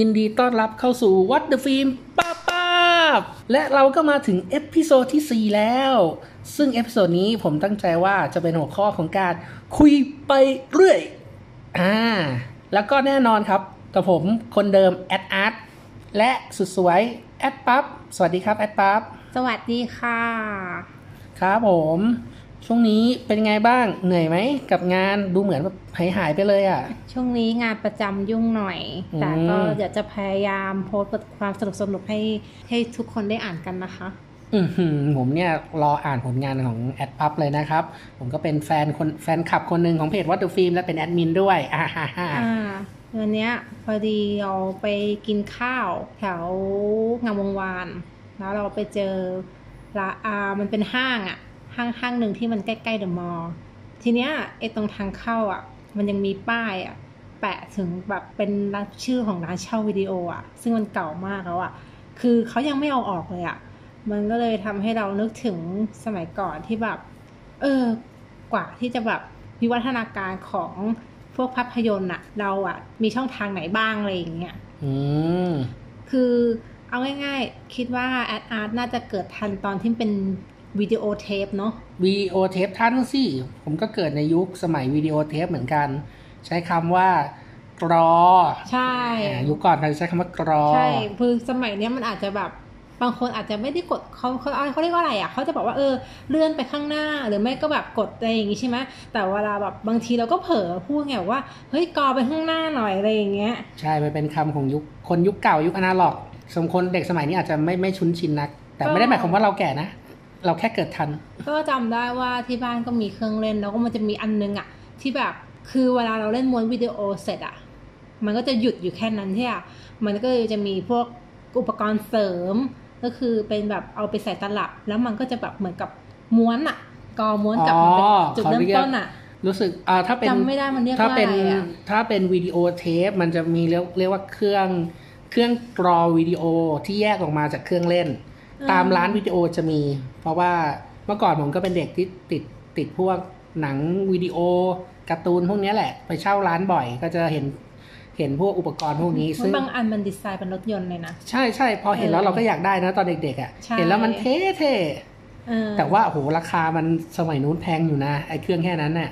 ยินดีต้อนรับเข้าสู่ What the Film ป้าป้าบและเราก็มาถึง episode ที่ 4 แล้ว ซึ่ง episode นี้ผมตั้งใจว่าจะเป็นหัวข้อของการคุยไปเรื่อย อ่า แล้วก็แน่นอนครับ กับผมคนเดิมแอดอาร์ตและสุดสวยแอดปั๊บสวัสดีครับแอดปั๊บสวัสดีค่ะ ครับผม ช่วงนี้เป็นไงบ้างเหนื่อยไหมกับงานดูเหมือนแบบหายหายๆไปเลยอะ ช่วงนี้งานประจำยุ่งหน่อยอืมแต่ก็เดี๋ยวจะพยายามโพสต์บทความสนุกๆให้ให้ทุกคนได้อ่านกันนะคะ อือหือผมเนี่ยรออ่านผลงานของแอดพับเลยนะครับ ผมก็เป็นแฟนคนแฟนคลับคนหนึ่งของเพจวัตถุฟิล์มและเป็นแอดมินด้วยอ่าฮ่าฮ่าอ่าวันเนี้ยพอดีเราไปกินข้าวแถวงามวงวาน แล้วเราไปเจอละอามันเป็นห้างอะ ห้างห้างหนึ่งที่มันใกล้ๆเดอะมอลล์ทีเนี้ยไอ้ตรงทางเข้าอะมันยังมีป้ายอะแปะถึงแบบเป็นร้านชื่อของร้านเช่าวิดีโออะซึ่งมันเก่ามากแล้วอะคือเขายังไม่เอาออกเลยอะมันก็เลยทำให้เรานึกถึงสมัยก่อนที่แบบ เออ กว่าที่จะแบบวิวัฒนาการของพวกภาพยนตร์อะเราอะมีช่องทางไหนบ้างอะไรอย่างเงี้ยอืมคือเอาง่ายๆ คิดว่าแอดอาร์ตน่าจะเกิดทันตอนที่เป็น วิดีโอเทปเนาะวิดีโอเทปท่านสิผมก็เกิดในยุคสมัยวิดีโอเทปเหมือนกัน ใช้คำว่ากรอ ใช่อ่ายุคก่อนเราใช้คำว่ากรอ ใช่คือสมัยเนี้ยมันอาจจะแบบบางคนอาจจะไม่ได้กดเขาเขาเขาเรียกว่าอะไรอะเขาจะบอกว่าเออเลื่อนไปข้างหน้าหรือไม่ก็แบบกดอะไรอย่างงี้ใช่ไหมแต่เวลาแบบบางทีเราก็เผลอพูดไงว่าเฮ้ยกอไปข้างหน้าหน่อยอะไรอย่างเงี้ย ใช่มันเป็นคำของยุคคนยุคเก่ายุคอนาล็อกสมคนเด็กสมัยนี้อาจจะไม่ไม่ชุนชินนัก แต่ไม่ได้หมายความว่าเราแก่นะ เราแค่เกิดทัน ก็จำได้ว่าที่บ้านก็มีเครื่องเล่นแล้วก็มันจะมีอันนึงอะที่แบบคือเวลาเราเล่นม้วนวิดีโอเสร็จอะมันก็จะหยุดอยู่แค่นั้นที่อะมันก็จะมีพวกอุปกรณ์เสริม ก็คือเป็นแบบเอาไปใส่ตลับ แล้วมันก็จะแบบเหมือนกับม้วนอะกอม้วนกลับมาเป็นอ๋อจุดเขาเริ่มเรียกต้นอะรู้สึกอ่าถ้าเป็นจำไม่ได้มันเรียกถ้าว่าเป็นอะไรอะถ้าเป็นวิดีโอเทปมันจะมีเรียกเรียกว่าเครื่องเครื่องกรอวิดีโอที่แยกออกมาจากเครื่องเล่น ตามร้านวิดีโอจะมี เพราะว่าเมื่อก่อนผมก็เป็นเด็กที่ติดติดพวกหนังวิดีโอการ์ตูนพวกเนี้ยแหละ ไปเช่าร้านบ่อยก็จะเห็นเห็นพวกอุปกรณ์พวกนี้มัซึ่นงบางอันมันดีไซน์เป็นรถยนต์เลยนะ ใช่ใช่พอเห็นแล้วเออเราก็อยากได้นะ ตอนเด็กๆอะใช่เห็นแล้วมันเท่เท่เออแต่ว่าโอ้โหราคามันสมัยนู้นแพงอยู่นะไอ้เครื่องแค่นั้นน่ะ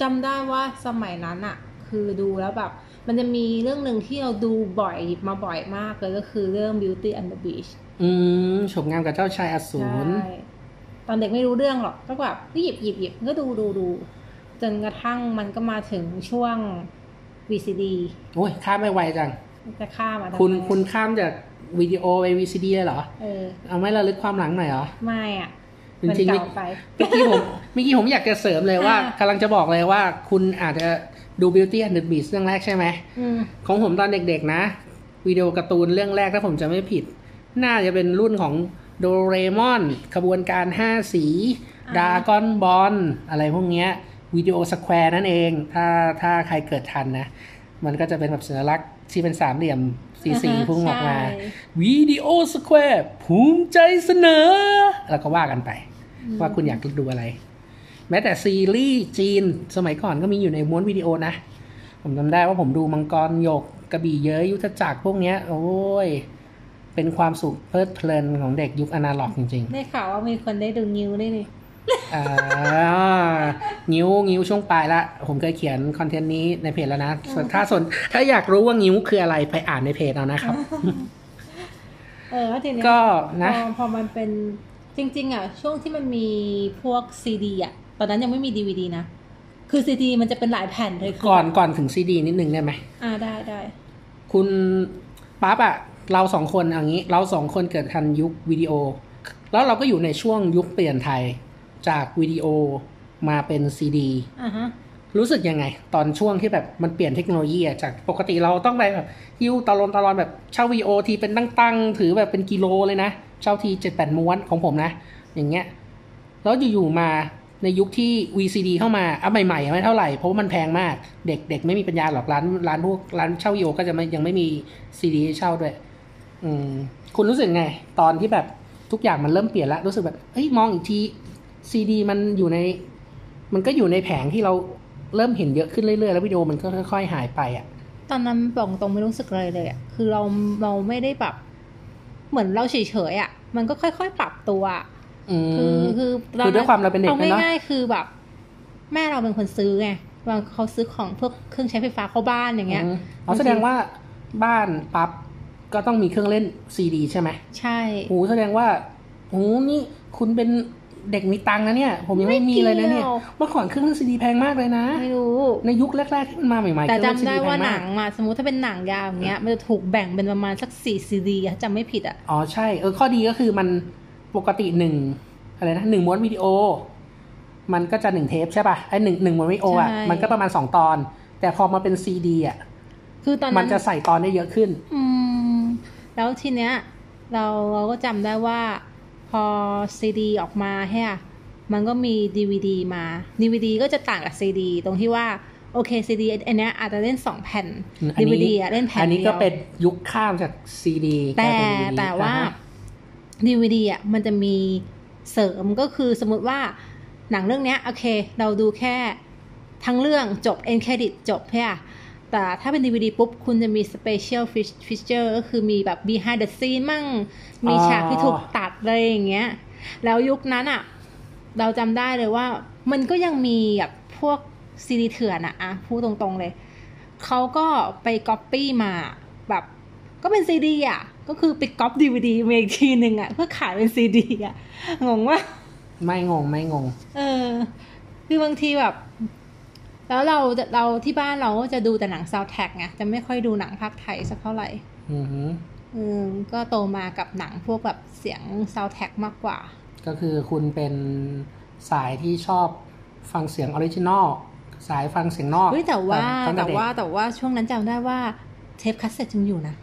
จำได้ว่าสมัยนั้นอะคือดูแล้วแบบ มันจะมีเรื่องหนึ่งที่เราดูบ่อยหยิบมาบ่อยมากเลยก็คือเรื่อง Beauty and the Beast อืมชมงามกับเจ้าชายอสูรใช่ตอนเด็กไม่รู้เรื่องหรอกก็แบบก็หยิบหยิบหยิบก็ดูดูดูจนกระทั่งมันก็มาถึงช่วง VCD โอ้ยข้ามไม่ไวจัง จะข้ามมาทำไมคุณคุณข้ามจากวิดีโอไป VCD เลยเหรอ เออ เอาไม่ระลึกความหลังหน่อยเหรอ ไม่อะมันจริงๆเก่าไปเมื่อกี้ผมเมื่อกี้ผมอยากจะเสริมเลยว่าอ่ากำลังจะบอกเลยว่าคุณอาจจะดู Beauty and the Beast เรื่องแรกใช่ไหมอืมของผมตอนเด็กๆนะ วิดีโอการ์ตูนเรื่องแรกถ้าผมจะไม่ผิด น่าจะเป็นรุ่นของโดเรมอนขบวนการ5สีดราก้อนบอลอะไรพวกเนี้ย Video Square นั่นเอง ถ้าถ้าใครเกิดทันนะ มันก็จะเป็นแบบสัญลักษณ์ที่เป็นสามเหลี่ยมสีสีอ่าฮะพุ่งออกมาใช่ Video Square ภูมิใจเสนอ แล้วก็ว่ากันไป ว่าคุณอยากดูอะไร แม้แต่ซีรีส์จีนสมัยก่อนก็มีอยู่ในม้วนวิดีโอนะ ผมจำได้ว่าผมดูมังกรหยกกระบี่เย้ยยุทธจักรพวกเนี้ย โอ้ย เป็นความสุขเพลิดเพลินของเด็กยุคอนาล็อกจริงได้ข่าวว่ามีคนได้ดูงิ้วด้วยนี่ๆอ่างิ้วงิ้วช่วงปลายละ ผมเคยเขียน content นี้ในเพจแล้วนะส่วนถ้าสนถ้าอยากรู้ว่างิ้วคืออะไรไปอ่านในเพจเอานะครับ เออแล้วทีเนี้ยก็นะพอพอมันเป็นจริง ๆ อะ ช่วงที่มันมีพวกซีดีอะ ตอนนั้นยังไม่มีดีวีดีนะ คือซีดีมันจะเป็นหลายแผ่นเลยคืก่อนก่อนถึงซีดีนิดนึงได้ไหมอ่าได้ได้คุณปั๊บอะ เราสองคนอย่างนี้เราสองคนเกิดทันยุควิดีโอ แล้วเราก็อยู่ในช่วงยุคเปลี่ยนถ่ายจากวิดีโอมาเป็นซีดีอ่าฮะรู้สึกยังไง ตอนช่วงที่แบบมันเปลี่ยนเทคโนโลยีอะจากปกติเราต้องไปแบบฮิ้วตลอนตลอนแบบเช่าวีโอทีเป็นตั้งๆถือแบบเป็นกิโลเลยนะเช่าทีเจ็ดแปดม้วนของผมนะ อย่างเงี้ยแล้วอยู่ๆมาในยุคที่ VCD เข้ามาอะใหม่ๆไม่เท่าไหร่ เพราะว่ามันแพงมาก เด็กเด็กไม่มีปัญญาหรอกร้านร้านพวกร้านเช่าวีโอก็จะไม่ยังไม่มีซีดีให้เช่าด้วย อืม คุณรู้สึกไง ตอนที่แบบทุกอย่างมันเริ่มเปลี่ยนแล้ว รู้สึกแบบเฮ้ยมองอีกทีซีดีมันอยู่ใน มันก็อยู่ในแผงที่เราเริ่มเห็นเยอะขึ้นเรื่อยๆ แล้ววิดีโอมันก็ค่อย ๆ หายไปอะ ตอนนั้นบอกตรงไม่รู้สึกเลยเลยอะคือเราเราไม่ได้แบบเหมือนเราเฉยๆอะมันก็ค่อยๆปรับตัวอะอืคือมคือคือด้วยความเราเป็นเด็กเอาเลยเนาะง่ายๆคือแบบ แม่เราเป็นคนซื้อไงบางเขาซื้อของพวกเครื่องใช้ไฟฟ้าเข้าบ้านอย่างเงี้ยอืมอ๋อแสดงว่าบ้านปั๊บ ก็ต้องมีเครื่องเล่นซีดีใช่ไหมใช่โอ้แสดงว่าโอ้นี่คุณเป็นเด็กมีตังค์นะเนี่ย ผมยังไม่มีเลยนะเนี่ยไม่เกี่ยวเมื่อก่อนเครื่องเล่นซีดีแพงมากเลยนะ ไม่รู้ ในยุคแรกๆที่มันมาใหม่ๆแต่เครื่องเล่นจำได้ CD ว่าแพหมนักงมาสมมติถ้าเป็นหนังยาวอย่างเงี้ย มันจะถูกแบ่งเป็นประมาณสักสี่ซีดีจำไม่ผิดอะ อ๋อใช่ เออข้อดีก็คือมันปกติหนึ่งอะไรนะหนึ่งม้วนวิดีโอ มันก็จะหนึ่งเทปใช่ป่ะ ไอ้หนึ่งหนึ่งม้วนวิดีโออะใช่มันก็ประมาณสองตอน แต่พอมาเป็นซีดีอะ คือตอนมันั้นนจะใส่ตอนได้เยอะขึ้น อืม แล้วทีเนี้ยเราเราก็จำได้ว่าพอซีดีออกมาใช่ะมันก็มีดีวดีมาดีวดีก็จะต่างกับซีดีตรงที่ว่าโอเคซีดีอันเนี้ยอาจจะเล่นสองแผ่นอันดีนี้วดีอะเล่นแผ่นอันนี้เดีก็ยวเป็นยุคข้ามจากซีดีแต่แต่ว่าดีวดีอะมันจะมีเสริมก็คือสมมติว่าหนังเรื่องเนี้ยโอเค เราดูแค่ทั้งเรื่องจบ end credit จบใช่ปะ แต่ถ้าเป็น DVD ปุ๊บ คุณจะมี special feature ก็คือมีแบบ behind the scene มั่ง มีฉากที่ถูกตัดอะไรอย่างเงี้ย แล้วยุคนั้นอะ เราจำได้เลยว่า มันก็ยังมีแบบพวกซีดีเถื่อนอะอะพูดตรงๆเลย เขาก็ไปก๊อปปี้มาแบบก็เป็นซีดีอะ ก็คือไปก๊อปดีวีดีมาอีกทีหนึ่งอะ เพื่อขายเป็นซีดีอะ งงว่าไม่งงไม่งง เออ คือบางทีแบบ แล้วเราเราที่บ้านเราก็จะดูแต่หนังซาว d t ท็กไงจะไม่ค่อยดูหนังพากย์ไทยสักเท่าไหร่อือหืออืมก็โตมากับหนังพวกแบบเสียงซาว d t ท็กมากกว่า ก็คือคุณเป็นสายที่ชอบฟังเสียง original สายฟังเสียงนอกเฮ้ยแต่ว่าตั้งแต่เด็กว่าแต่ว่าช่วงนั้นจำได้ว่าเทปคัสเซ็ตยังอยู่นะ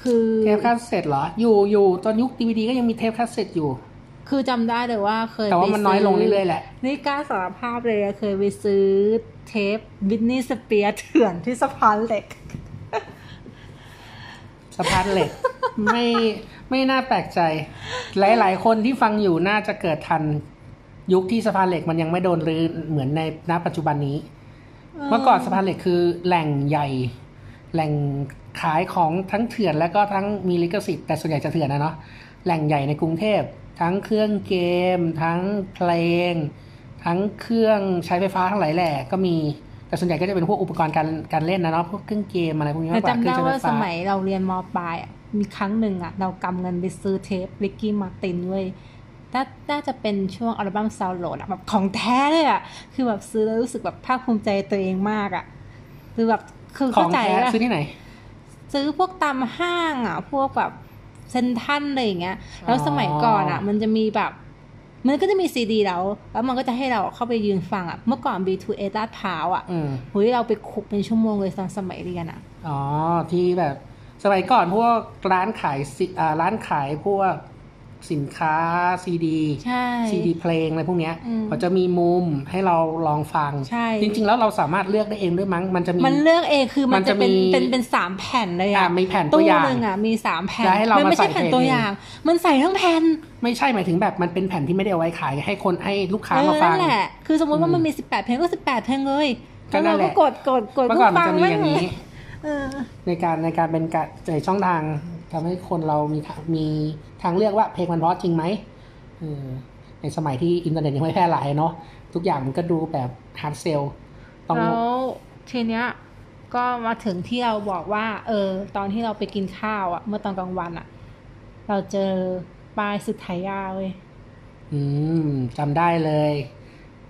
คือเทปคาสเซ็ตเหรอ อยู่อยู่ตอนยุคดีวีดีก็ยังมีเทปคาสเซ็ตอยู่ คือจำได้เลยว่าเคยไปซื้อแต่ว่ามันน้อยลงเรื่อยๆแหละ นี่กล้าสารภาพเลยอะเคยไปซื้อเทป Britney Spears เถื่อนที่สะพานเหล็กสะพานเหล็ก ไม่ไม่น่าแปลกใจ หลาย ๆ คนที่ฟังอยู่น่าจะเกิดทันยุคที่สะพานเหล็กมันยังไม่โดนรื้อเหมือนในณปัจจุบันนี้ เมื่อก่อนสะพานเหล็กคือแหล่งใหญ่ แหล่งขายของทั้งเถื่อนแล้วก็ทั้งมีลิขสิทธิ์แต่ส่วนใหญ่จะเถื่อนนะเนาะแหล่งใหญ่ในกรุงเทพ ทั้งเครื่องเกม ทั้งเพลง ทั้งเครื่องใช้ไฟฟ้าทั้งหลายแหล่ก็มีแต่ส่วนใหญ่ก็จะเป็นพวกอุปกรณ์การการเล่นนะเนาะพวกเครื่องเกมอะไรพวกนี้แต่มากกว่าจำเครื่ได้องใช้ว่าไฟสฟ้ามัยเราเรียนมปลายอะมีครั้งหนึ่งอะเรากำเงินไปซื้อเทปริกกี้มาตินเว้ยน่าน่าจะเป็นช่วงอัลบั้มซาวโหลดอะแบบของแท้เลยอะคือแบบซื้อแล้วรู้สึกแบบภาคภูมิใจตัวเองมากอะคือแบบคือขอเข้างใจแท้อะซื้อที่ไหน ซื้อพวกตามห้างอะพวกแบบ เซนทรันอะไรอย่างเงี้ย แล้วอ๋อสมัยก่อนอะมันจะมีแบบมันก็จะมีซีดีแล้ว แล้วมันก็จะให้เราเข้าไปยืนฟังอะเมื่อก่อน B2A ลาดพร้าวอะอืมหุยเราไปคุกเป็นชั่วโมงเลยตอนสมัยเรียนอะอ๋อ ที่แบบ สมัยก่อนพวกร้านขายซิอ่าร้านขายพวก สินค้าซีดีใช่ซีดีเพลงอะไรพวกเนี้ยอืมเขาจะมีมุมให้เราลองฟังใช่จริง ๆ แล้วเราสามารถเลือกได้เองด้วยมั้ง มันจะมี มันเลือกเองคือมันมันจะจะเป็นมีเป็นเป็นสามแผ่นเลยอะอะมีแผ่นตัวตู้อย่างหนึ่งอะมีสามแผ่นแล้วให้เรามันไม่ใช่มาใส่แผ่นเพลงตัวอย่าง มันใส่ทั้งแผ่นไม่ใช่หมายถึงแบบมันเป็นแผ่นที่ไม่ได้เอาไว้ขายให้คนให้ลูกค้าเอมาอฟันั่งนแหละคือสมมติว่าอืมมันมีสิบแปดเพลงก็สิบแปดเพลงเลยก็แล้วนั่เรานแหก็ละกดกดกดเมื่อก่อนมันจะมีฟัอย่างนี้เออในการในการเป็นการในช่องทาง ทำให้คนเรามีทางมีทางเลือกว่าเพลงมันเพราะจริงไหมเออในสมัยที่อินเทอร์เน็ตยังไม่แพร่หลายเนาะทุกอย่างมันก็ดูแบบ hard sellต้องแล้วทีเนี้ยก็มาถึงที่เราบอกว่า เออ ตอนที่เราไปกินข้าวอะเมื่อตอนกลางวันอะเราเจอป้าย Tsutaya เว้ยอืมจำได้เลย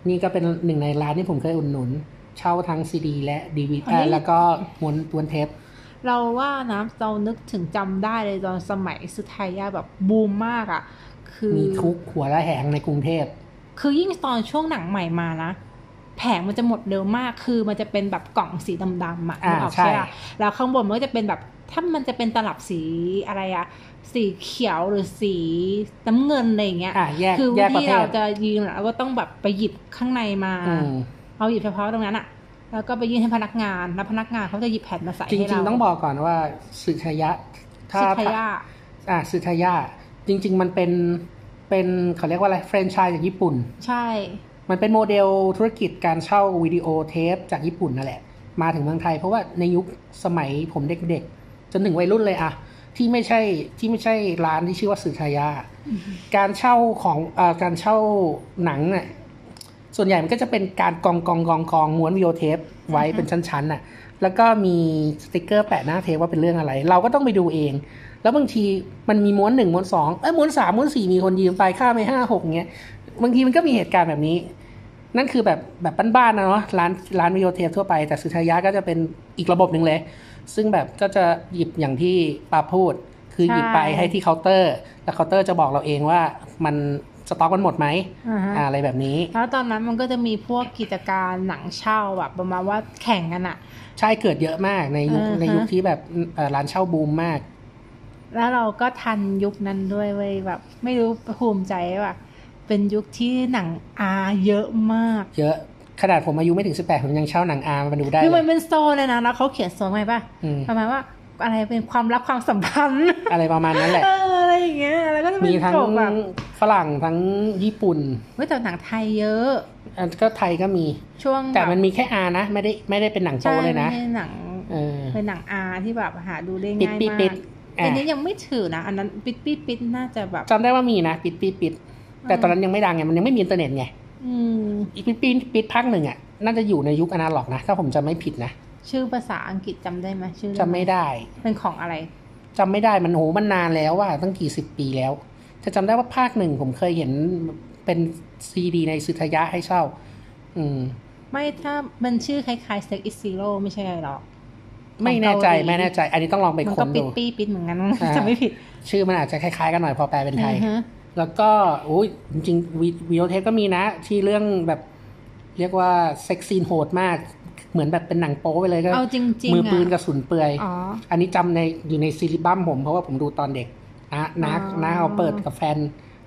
นี่ก็เป็นหนึ่งในร้านที่ผมเคยอุดหนุน เช่าทั้งซีดีและดีวีดีอันนี้แล้วก็ม้วนม้วนเทป เราว่านะเรานึกถึงจำได้เลยตอนสมัยสุดไทยาแบบบูมมากอะคือมีทุกหัวละแหงในกรุงเทพ คือยิ่งตอนช่วงหนังใหม่มานะแผงมันจะหมดเร็วมาก คือมันจะเป็นแบบกล่องสีดำๆอะอ่านึกออกใช่ใช่ปะแล้วข้างบนมันก็จะเป็นแบบ ถ้ามันจะเป็นตลับสีอะไรอะสีเขียวหรือสีน้ำเงินอะไรอย่างเงี้ยอะแยกคือแยกประที่เภเราทจะยืนแล้วก็ต้องแบบไปหยิบข้างในมาอืมเอาหยิบเฉพาะตรงนั้นอะ แล้วก็ไปยื่นให้พนักงาน แล้วพนักงานเขาจะหยิบแผ่นมาใส่จให้ริงเราๆต้องบอกก่อนว่าสึทายะถ้าสุดไทยาอ่าสึทายะจริง ๆ มันเป็นเป็นเขาเรียกว่าอะไรแฟรนไชส์จากญี่ปุ่น ใช่ มันเป็นโมเดลธุรกิจการเช่าวิดีโอเทปจากญี่ปุ่นนั่นแหละทมาถึงเมืองไทยเพราะว่าในยุคสมัยผมเด็กๆ จนถึงวัยรุ่นเลยอะที่ไม่ใช่ที่ไม่ใช่ร้านที่ชื่อว่าสื่อชายา การเช่าของเอ่อการเช่าหนังเนี่ย ส่วนใหญ่มันก็จะเป็นการกองกองกองกองม้วนวิดีโอเทปไว้เป็นชั้นๆน่ะ แล้วก็มีสติกเกอร์แปะหน้าเทปว่าเป็นเรื่องอะไร เราก็ต้องไปดูเอง แล้วบางทีมันมีม้วนหนึ่งม้วนสองเอ้ยม้วนสามม้วนสี่มีคนยืมไปค่าไปห้าหกเงี้ยบางทีมันก็มีเหตุการณ์แบบนี้ นั่นคือแบบแบบบ้านๆนะเนาะร้านร้านวิดีโอเทปทั่วไปแต่สุทายะก็จะเป็นอีกระบบหนึ่งเลย ซึ่งแบบก็จะหยิบอย่างที่ปาพูด คือหยิบไปให้ที่เคาน์เตอร์ แล้วเคาน์เตอร์จะบอกเราเองว่ามัน สต็อกมันหมดไหมอ่าฮะอ่าอะไรแบบนี้ แล้วตอนนั้นมันก็จะมีพวกกิจการหนังเช่าแบบประมาณว่าแข่งกันอะใช่เกิดเยอะมากในยุคอ่าฮะในยุคที่แบบเอ่อร้านเช่าบูมมาก แล้วเราก็ทันยุคนั้นด้วยเว้ยแบบ ไม่รู้ภูมิใจว่าเป็นยุคที่หนัง R เยอะมาก เยอะขนาดผมอายุไม่ถึง 18 ผมยังเช่าหนัง R มาดูได้คือเลมันยเป็นโซนเลยนะ แล้วเขาเขียนโซนไว้ป่ะอืมประมาณว่า อะไรเป็นความลับความสัมพันธ์ อะไรประมาณนั้นแหละเอออะไรอย่างเงี้ยแล้วก็จะเป็มีนทั้งจบแบบฝรั่งทั้งญี่ปุ่นเว้ยแต่หนังไทยเยอะอันก็ไทยก็มีช่วงแต่บบมันมีแค่อานะ ไม่ได้ไม่ได้เป็นหนังโตใช่เลยนะไม่ใช่หนังเออเป็นหนังอาที่แบบหาดูได้ปิดง่ายปิดมาปิกดอะอันนี้ยังไม่ถือนะ อันนั้นปิดปิดปิดน่าจะแบบจำได้ว่ามีนะปิดปิดปิดแต่ตอนนั้นยังไม่ดังไงมันยังไม่มีอินเทอร์เน็ตไงอืมอีปิดปิดปิดภาคหนึ่งอะน่าจะอยู่ในยุคอนาล็อกนะ ถ้าผมจำไม่ผิดนะ ชื่อภาษาอังกฤษจำได้ไหมชื่อเรื่จำองไม่ได้เป็นของอะไรจำไม่ได้มันโหมันนานแล้วว่าตั้งกี่สิบปีแล้ว จะจำได้ว่าภาคหนึ่งผมเคยเห็นเป็นซีดีในสุทยะให้เช่า อืม ไม่ถ้ามันชื่อคล้ายๆ Sex is Zero ไม่ใช่หรอกไม่แน่ใจของเกาหลีไม่แน่ใจ อันนี้ต้องลองไปมันค้ก็นปิดูดปี้ปิดเหมือนกันอ่าจำไม่ผิด ชื่อมันอาจจะคล้ายๆกันหน่อยพอแปลเป็นไทยอือฮะแล้วก็โอ้ยจริงๆวิวิดีโอเทปก็มีนะ ที่เรื่องแบบ เรียกว่าเซ็กซีนโหดมาก เหมือนแบบเป็นหนังโป๊ไปเลยก็เอาจริงๆมือปืนอะกระสุนเปื่อยอ๋ออันนี้จำในอยู่ในซีรีบัมผมเพราะว่าผมดูตอนเด็กนะน้าอ๋อน้าเขาเปิดกับแฟน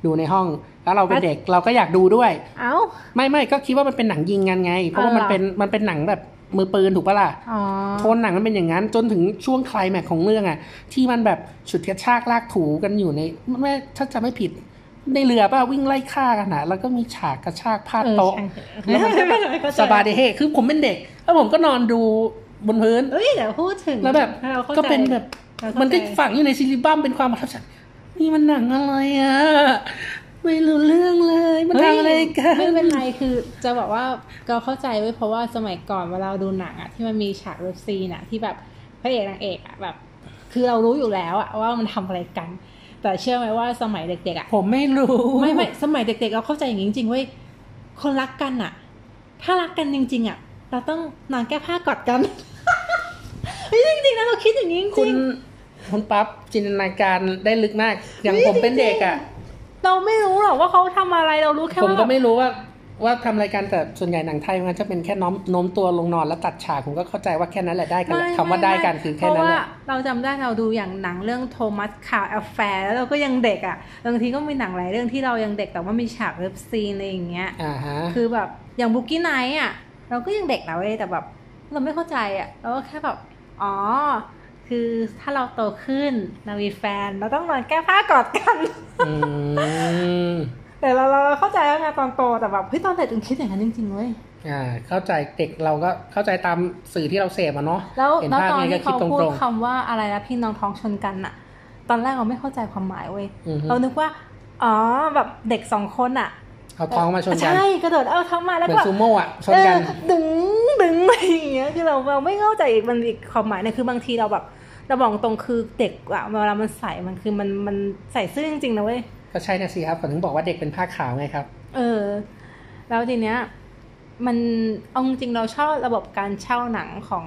ดูในห้อง แล้วเราเป็นเด็กเราก็อยากดูด้วย เอ้าไม่ไม่ก็คิดว่ามันเป็นหนังยิงกันไง เพราะว่ามันอ๋อเหรอเป็นมันเป็นหนังแบบมือปืนถูกปะล่ะอ๋อโทนหนังมันเป็นอย่างนั้น จนถึงช่วงไคลแม็กซ์ของเรื่องอะที่มันแบบฉุดกระชากลากถูกันอยู่ในไม่ถ้าจะไม่ผิด ในเรือป่ะวิ่งไล่ฆ่ากันนะแล้วก็มีฉากกระชากพาดเออโต๊ะใช่แล้วมันก็แบบเข้ใจสบายเดเฮคือผมเป็นเด็ก แล้วผมก็นอนดูบนพื้นเอ้ยเดี๋ยวพูดถึงแล้วแบบราข้าใจก็เป็นแบบเราเข้าใจมันก็ฝังอยู่ในซีรีบัมเป็นความประทับใจนี่มันหนังอะไรอะไม่รู้เรื่องเลย มันเฮ้ยทำอะไรกันไม่เป็นไรคือจะบอกว่าเราเข้าใจไว้เพราะว่าสมัยก่อนเวลาเราดูหนังอะที่มันมีฉากเลิฟซีนอะที่แบบพระเอกนางเอกอะแบบ คือเรารู้อยู่แล้วอะว่ามันทำอะไรกัน แต่เชื่อไหมว่าสมัยเด็กๆอะผมไม่รู้ ไม่ไม่สมัยเด็กๆเราเข้าใจอย่างนี้จริงๆเว้ยคนรักกันอะถ้ารักกันจริง ๆอะเราต้องนอนแก้ผ้ากอดกันเฮ้ยจริงๆนะเราคิดอย่างนี้จคุริณงคุณปั๊บจินตนาการได้ลึกมาก อย่างผมเป็นเด็กอะๆเราไม่รู้หรอกว่าเขาทำอะไรเรารู้แค่ผมว่าก็ไม่รู้ว่า ว่าทำอะไรกันแต่ส่วนใหญ่หนังไทยมันจะเป็นแค่โน้มโน้มตัวลงนอนแล้วตัดฉากผมก็เข้าใจว่าแค่นั้นแหละได้กันแหละไม่คำว่าได้กันคือแค่นั้นเพราะแหว่าละเราจำได้เราดูอย่างหนังเรื่อง Thomas Crown Affair แล้วเราก็ยังเด็กอะบางทีก็มีหนังหลายเรื่องที่เรายังเด็กแต่ว่ามีฉาก love scene อะไรอย่างเงี้ยอ่าฮะคือแบบอย่าง Boogie Nights อะเราก็ยังเด็กนะเว้ยแต่แบบเราไม่เข้าใจอะเราก็แค่แบบอ๋อคือถ้าเราโตขึ้นเรามีแฟน เราต้องนอนแก้ผ้ากอดกันอืม แต่เราเราเข้าใจแล้วไงตอนโตแต่แบบเฮ้ยตอนเด็กถึงคิดอย่างนั้นจริงๆเว้ยอ่าเข้าใจเด็กเราก็เข้าใจตามสื่อที่เราเสพอะเนาะแล้วเห็นแล้วภาพตอนไงก็ที่คิดเขาตรพูดงคำว่าอะไรนะพี่น้องท้องชนกันอะตอนแรกเราไม่เข้าใจความหมายเว้ยอือฮึเรานึกว่าอ๋อแบบเด็กสองคนอะๆเอาท้องมาชนกันใช่กระโดดเอาท้องมาแล้วเหมือก็นซูโม่อะชนกันเออดึงดึงอะไรอย่างเงี้ยคือเราเราไม่เข้าใจอีกมันอีกความหมายเนี่ยคือบางทีเราแบบเราบอกตรงคือเด็กอะเวลามันใส่มันคือมันมันใส่ซื่อจริงๆนะเว้ย ก็ใช่นะสิครับผมถึงบอกว่าเด็กเป็นผ้าขาวไงครับ เออ แล้วทีเนี้ย มันเอาจริงๆเราชอบระบบการเช่าหนังของ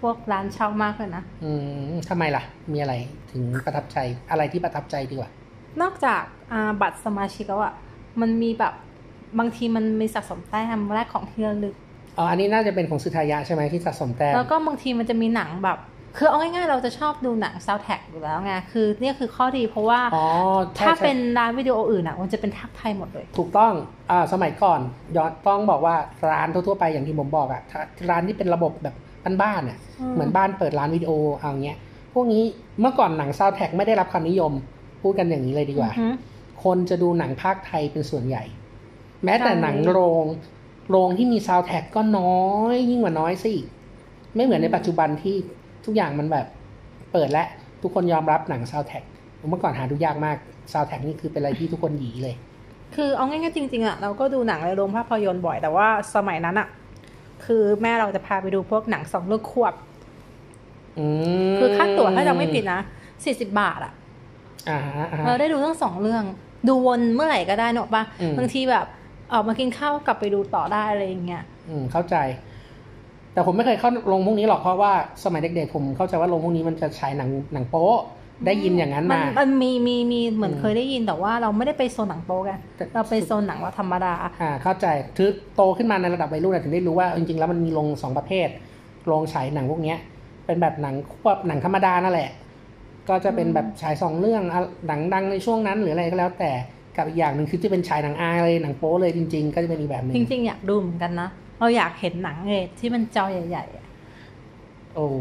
พวกร้านเช่ามากเลยนะ อืมทำไมล่ะ มีอะไรถึงประทับใจอะไรที่ประทับใจดีกว่า นอกจากอ่าบัตรสมาชิกแล้วอะมันมีแบบบางทีมันมีสะสมแต้มแรกของที่ระลึกอ๋ออันนี้น่าจะเป็นของสุทายะใช่ไหมที่สะสมแต้มแล้วก็บางทีมันจะมีหนังแบบ คือเอาง่ายๆเราจะชอบดูหนังซาวแท็กอยู่แล้วไงคือเนี่ยคือข้อดีเพราะว่าอ๋อใช่ถ้าใช่เป็นร้านวิดีโออื่นอะมันจะเป็นพากย์ไทยหมดเลย ถูกต้องอ่าสมัยก่อนย้อนต้องบอกว่าร้านทั่วๆไปอย่างที่ผมบอกอะถ้าร้านที่เป็นระบบแบบบ้านๆอะอืมเหมือนบ้านเปิดร้านวิดีโอเอาเงี้ยพวกนี้เมื่อก่อนหนังซาวแท็กไม่ได้รับความนิยม พูดกันอย่างนี้เลยดีกว่าอือฮึคนจะดูหนังพากย์ไทยเป็นส่วนใหญ่ แม้แต่ใช่หนังโรงโรงที่มีซาวแท็กก็น้อยยิ่งกว่าน้อยสิอไม่เหมือนในปัจจุบันที่ ทุกอย่างมันแบบเปิดและทุกคนยอมรับหนังซาวแท็กเมื่อก่อนหาดูยากมากซาวแท็กนี่คือเป็นอะไรที่ทุกคนหยีเลย คือเอาง่ายๆจริงๆอะเราก็ดูหนังในโรงภาพยนตร์บ่อยแต่ว่าสมัยนั้นอะคือแม่เราจะพาไปดูพวกหนังสองเรื่องควบอืมคือค่าตั๋วถ้าจำไม่ผิดนะสี่สิบาทอะอ่าฮะอ่าฮะเราได้ดูทั้งสองเรื่อง ดูวนเมื่อไหร่ก็ได้นึกออกปะอืมบางทีแบบออกมากินข้าวกลับไปดูต่อได้อะไรอย่างเงี้ยอืมเข้าใจ แต่ผมไม่เคยเข้าลงพวกนี้หรอกเพราะว่าสมัยเด็กๆผมเข้าใจว่าลงพวกนี้มันจะฉายหนังหนังโป๊ะได้ยินอย่างนั้นมา มันมีมีมีเหมือนอืมเคยได้ยินแต่ว่าเราไม่ได้ไปโซนหนังโป๊กันแต่เราไปโซนหนังว่าธรรมดา อ่า เข้าใจคือโตขึ้นมาในระดับวัยรุ่นอะถึงได้รู้ว่าจริงๆแล้วมันมีโรงสองประเภทโรงฉายหนังพวกเนี้ย เป็นแบบหนังควบหนังธรรมดานั่นแหละ ก็จะเป็นแบบฉายสองเรื่องอะหนังดังในช่วงนั้นหรืออะไรก็แล้วแต่กับอีกอย่างหนึ่งคือที่เป็นฉายหนังอาเลยหนังโป๊เลยจริง ๆ ก็จะเป็นอีกแบบหนึ่งจริงๆอยากดูเหมือนกันนะ เราอยากเห็นหนังเลยที่มันจอใหญ่ๆอะโอ้โห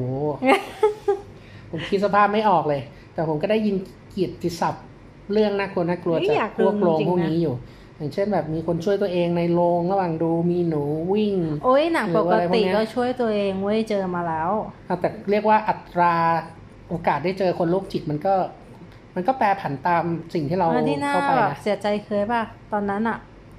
ผมคิดสภาพไม่ออกเลย แต่ผมก็ได้ยินเกียรติศัพท์เรื่องน่ากลัวน่ากลัวไม่จากอยากพวกโรงดูจริงๆพวกนะนี้อยู่ อย่างเช่นแบบมีคนช่วยตัวเองในโรงระหว่างดูมีหนูวิ่ง โอ้ยหนังหรืปอว่ากอะไรพวกติเนี้ยก็ช่วยตัวเองเว้ยเจอมาแล้วอะแต่เรียกว่าอัตราโอกาสได้เจอคนโรคจิตมันก็ มันก็แปรผันตามสิ่งที่เราอันที่น่าเข้าไปแบบนะเสียใจเคยป่ะ ตอนนั้นอะ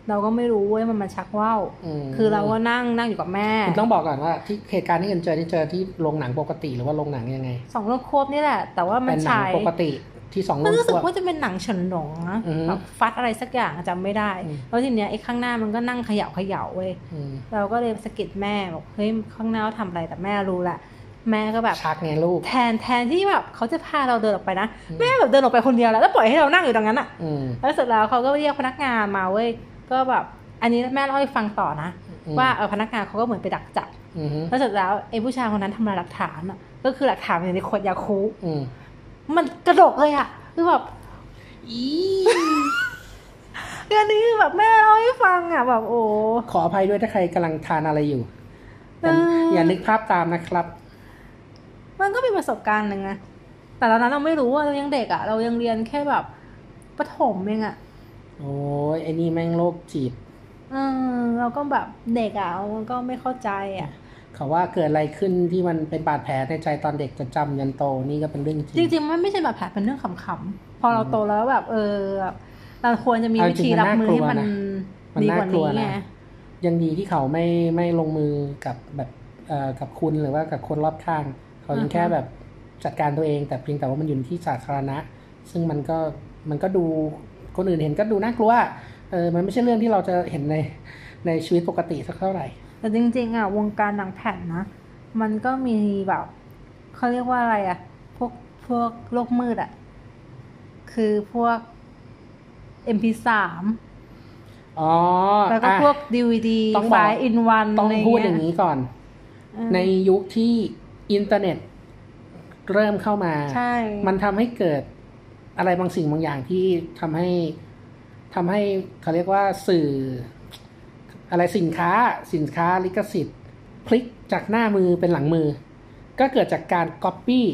เราก็ไม่รู้เว้ยมันมาชักว่าวมคือเราก็นั่งนั่งอยู่กับแม่คุณต้องบอกก่อนว่าที่เหตุการณ์ที่เอ็นเจอที่เจอที่โรงหนังปกติหรือว่าโรงหนังยังไงสองเรื่องควบนี่แหละ แต่ว่ามัเป็นนหนังฉายปกติที่สองมันโรงรู้สึคกวบว่าจะเป็นหนังเฉินหลงนะอือฮึแบบฟัดอะไรสักอย่างจำไม่ได้อืมแล้วทีเนี้ยไอ้ข้างหน้ามันก็นั่งเขย่าเขย่าเว้ยอืมเราก็เลยสะกิดแม่บอกเฮ้ยข้างหน้าเขาทำอะไรแต่แม่รู้แหละแม่ก็แบบชักไงลูกแทนแทนที่แบบเขาจะพาเราเดินออกไปนะแม่แบบเดินออกไปคนเดียวแล้วแล้วปล่อยให้เรานั่งอยู่ตรงนั้นอะอืมแล้วเสร็จแล้วเขาก็เรียกพนักงานมาเว้ย ก็แบบอันนี้แม่เล่าให้ฟังต่อนะอืมว่าเออพนักงานเขาก็เหมือนไปดักจับอืมฮึแล้วเสร็จแล้วไอ้ผู้ชายคนนั้นทำลายหลักฐานอะ ก็คือหลักฐานอยู่ในขวดยาคูอืมมันกระดกเลยอะคือแบบอีอันนี้คือแบบแม่เล่าให้ฟังอะแบบโอ้ขออภัยด้วยถ้าใครกำลังทานอะไรอยู่อย่าเออออย่านึกภาพตามนะครับ มันก็เป็นประสบการณ์หนึ่งนะแต่ตอนนั้นเราไม่รู้ว่าเรายังเด็กอะ เรายังเรียนแค่แบบประถมเองอะ โอ้ยไอ้นี่แม่งโรคจิตเออเราก็แบบเด็กอะมันก็ไม่เข้าใจอะเขาว่าเกิดอะไรขึ้นที่มันเป็นบาดแผลในใจตอนเด็กจะจำยันโตนี่ก็เป็นเรื่องจจริงริงๆมันไม่ใช่แบบแผลเป็นเรื่องขำๆพอเราโตแล้วแบบเออแบบเราควรจะมีเอาจวิริงธีรับมือให้มันมันดีน่ากว่าลัวนี้นะไงยังดีที่เขาไม่ไม่ลงมือกับแบบเอ่อกับคุณหรือว่ากับคนรอบข้าง เขายังอ่าฮะแค่แบบจัดการตัวเอง แต่เพียงแต่ว่ามันอยู่ในที่สาธารณะ ซึ่งมันก็มันก็ดู คนอื่นเห็นก็ดูน่ากลัวเออมันไม่ใช่เรื่องที่เราจะเห็นในในชีวิตปกติสักเท่าไหร่ แต่จริงๆอะวงการหนังแผ่นนะ มันก็มีแบบเขาเรียกว่าอะไรอะ พวกพวกโลกมืดอะ คือพวก MP3 อ๋อแล้วก็อะพวก DVD ต้องไฟบอกล์อินวันต้องอะไรพูดเงี้อย่างยนี้ก่อนเออในยุคที่อินเทอร์เน็ตเริ่มเข้ามาใช่มันทำให้เกิด อะไรบางสิ่งบางอย่างที่ทำให้ทำให้เขาเรียกว่าสื่อ อะไรสินค้าสินค้าลิขสิทธิ์ พลิกจากหน้ามือเป็นหลังมือ ก็เกิดจากการก๊อปปี้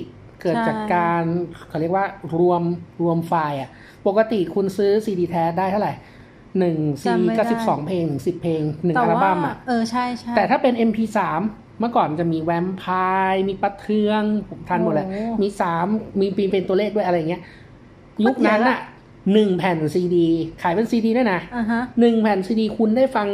เกิดจากการเขาเรียกว่ารวมรวมไฟล์อะ ปกติคุณซื้อซีดีแท้ได้เท่าไหร่หนึ่งซีก็สิบสองเพลงหนึ่งสิบเพลงหนึ่งแต่ว่าอัลบั้มอะเออใช่ใช่แต่ถ้าเป็น MP3 เมื่อก่อนจะมีแวมไพร์มีประเทืองผมทันหมดเลยโอ้มีสามมีปีเป็นตัวเลขด้วยอะไรเงี้ย ยุคนั้นเยอะอะอะหนึ่งแผ่นซีดี ขายเป็นซีดีด้วยนะอ่าฮะหนึ่งแผ่นซีดีคุณได้ฟัง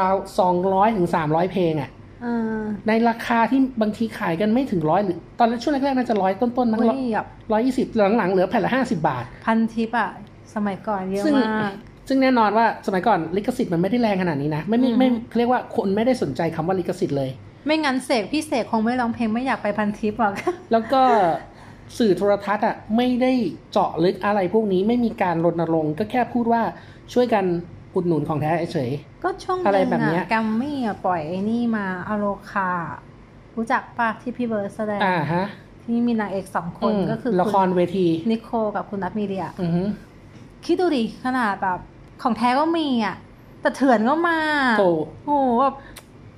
ราวๆสองร้อยถึงสามร้อยเพลงอะเออในราคาที่บางทีขายกันไม่ถึงร้อยหรือตอนแรกช่วงแรกๆน่าจะร้อยต้นๆมั้งเฮ้ยแบบร้อยยี่สิบหลังๆเหลือแผ่นละห้าสิบาท พันทิปอะสมัยก่อนเยอะซึ่งมากซึ่งแน่นอนว่าสมัยก่อนลิขสิทธิ์มันไม่ได้แรงขนาดนี้นะ ไม่ไม่ไม่อืมเขาเรียกว่าคนไม่ได้สนใจคำว่าลิขสิทธิ์เลย ไม่งั้นเสกพี่เสกคงไม่ร้องเพลงไม่อยากไปพันทิปหรอกแล้วก็ สื่อโทรทัศน์อะไม่ได้เจาะลึกอะไรพวกนี้ไม่มีการรณรงค์ก็แค่พูดว่าช่วยกันอุดหนุนของแท้เฉยก็ช่วงหอะไรนึ่งแบบเนี้ยอะแกัมมี่อะปล่อยไอ้นี่มาอโลคา รู้จักปะที่พี่เบิร์ดแสดงอ่าฮะที่มีนางเอกสองคนมก็คือละครเวทีนิโคกับคุณนัทมีเดียอือฮึคิดดูดิขนาดแบบของแท้ก็มีอะแต่เถื่อนก็มาโตโอ้โหแบบ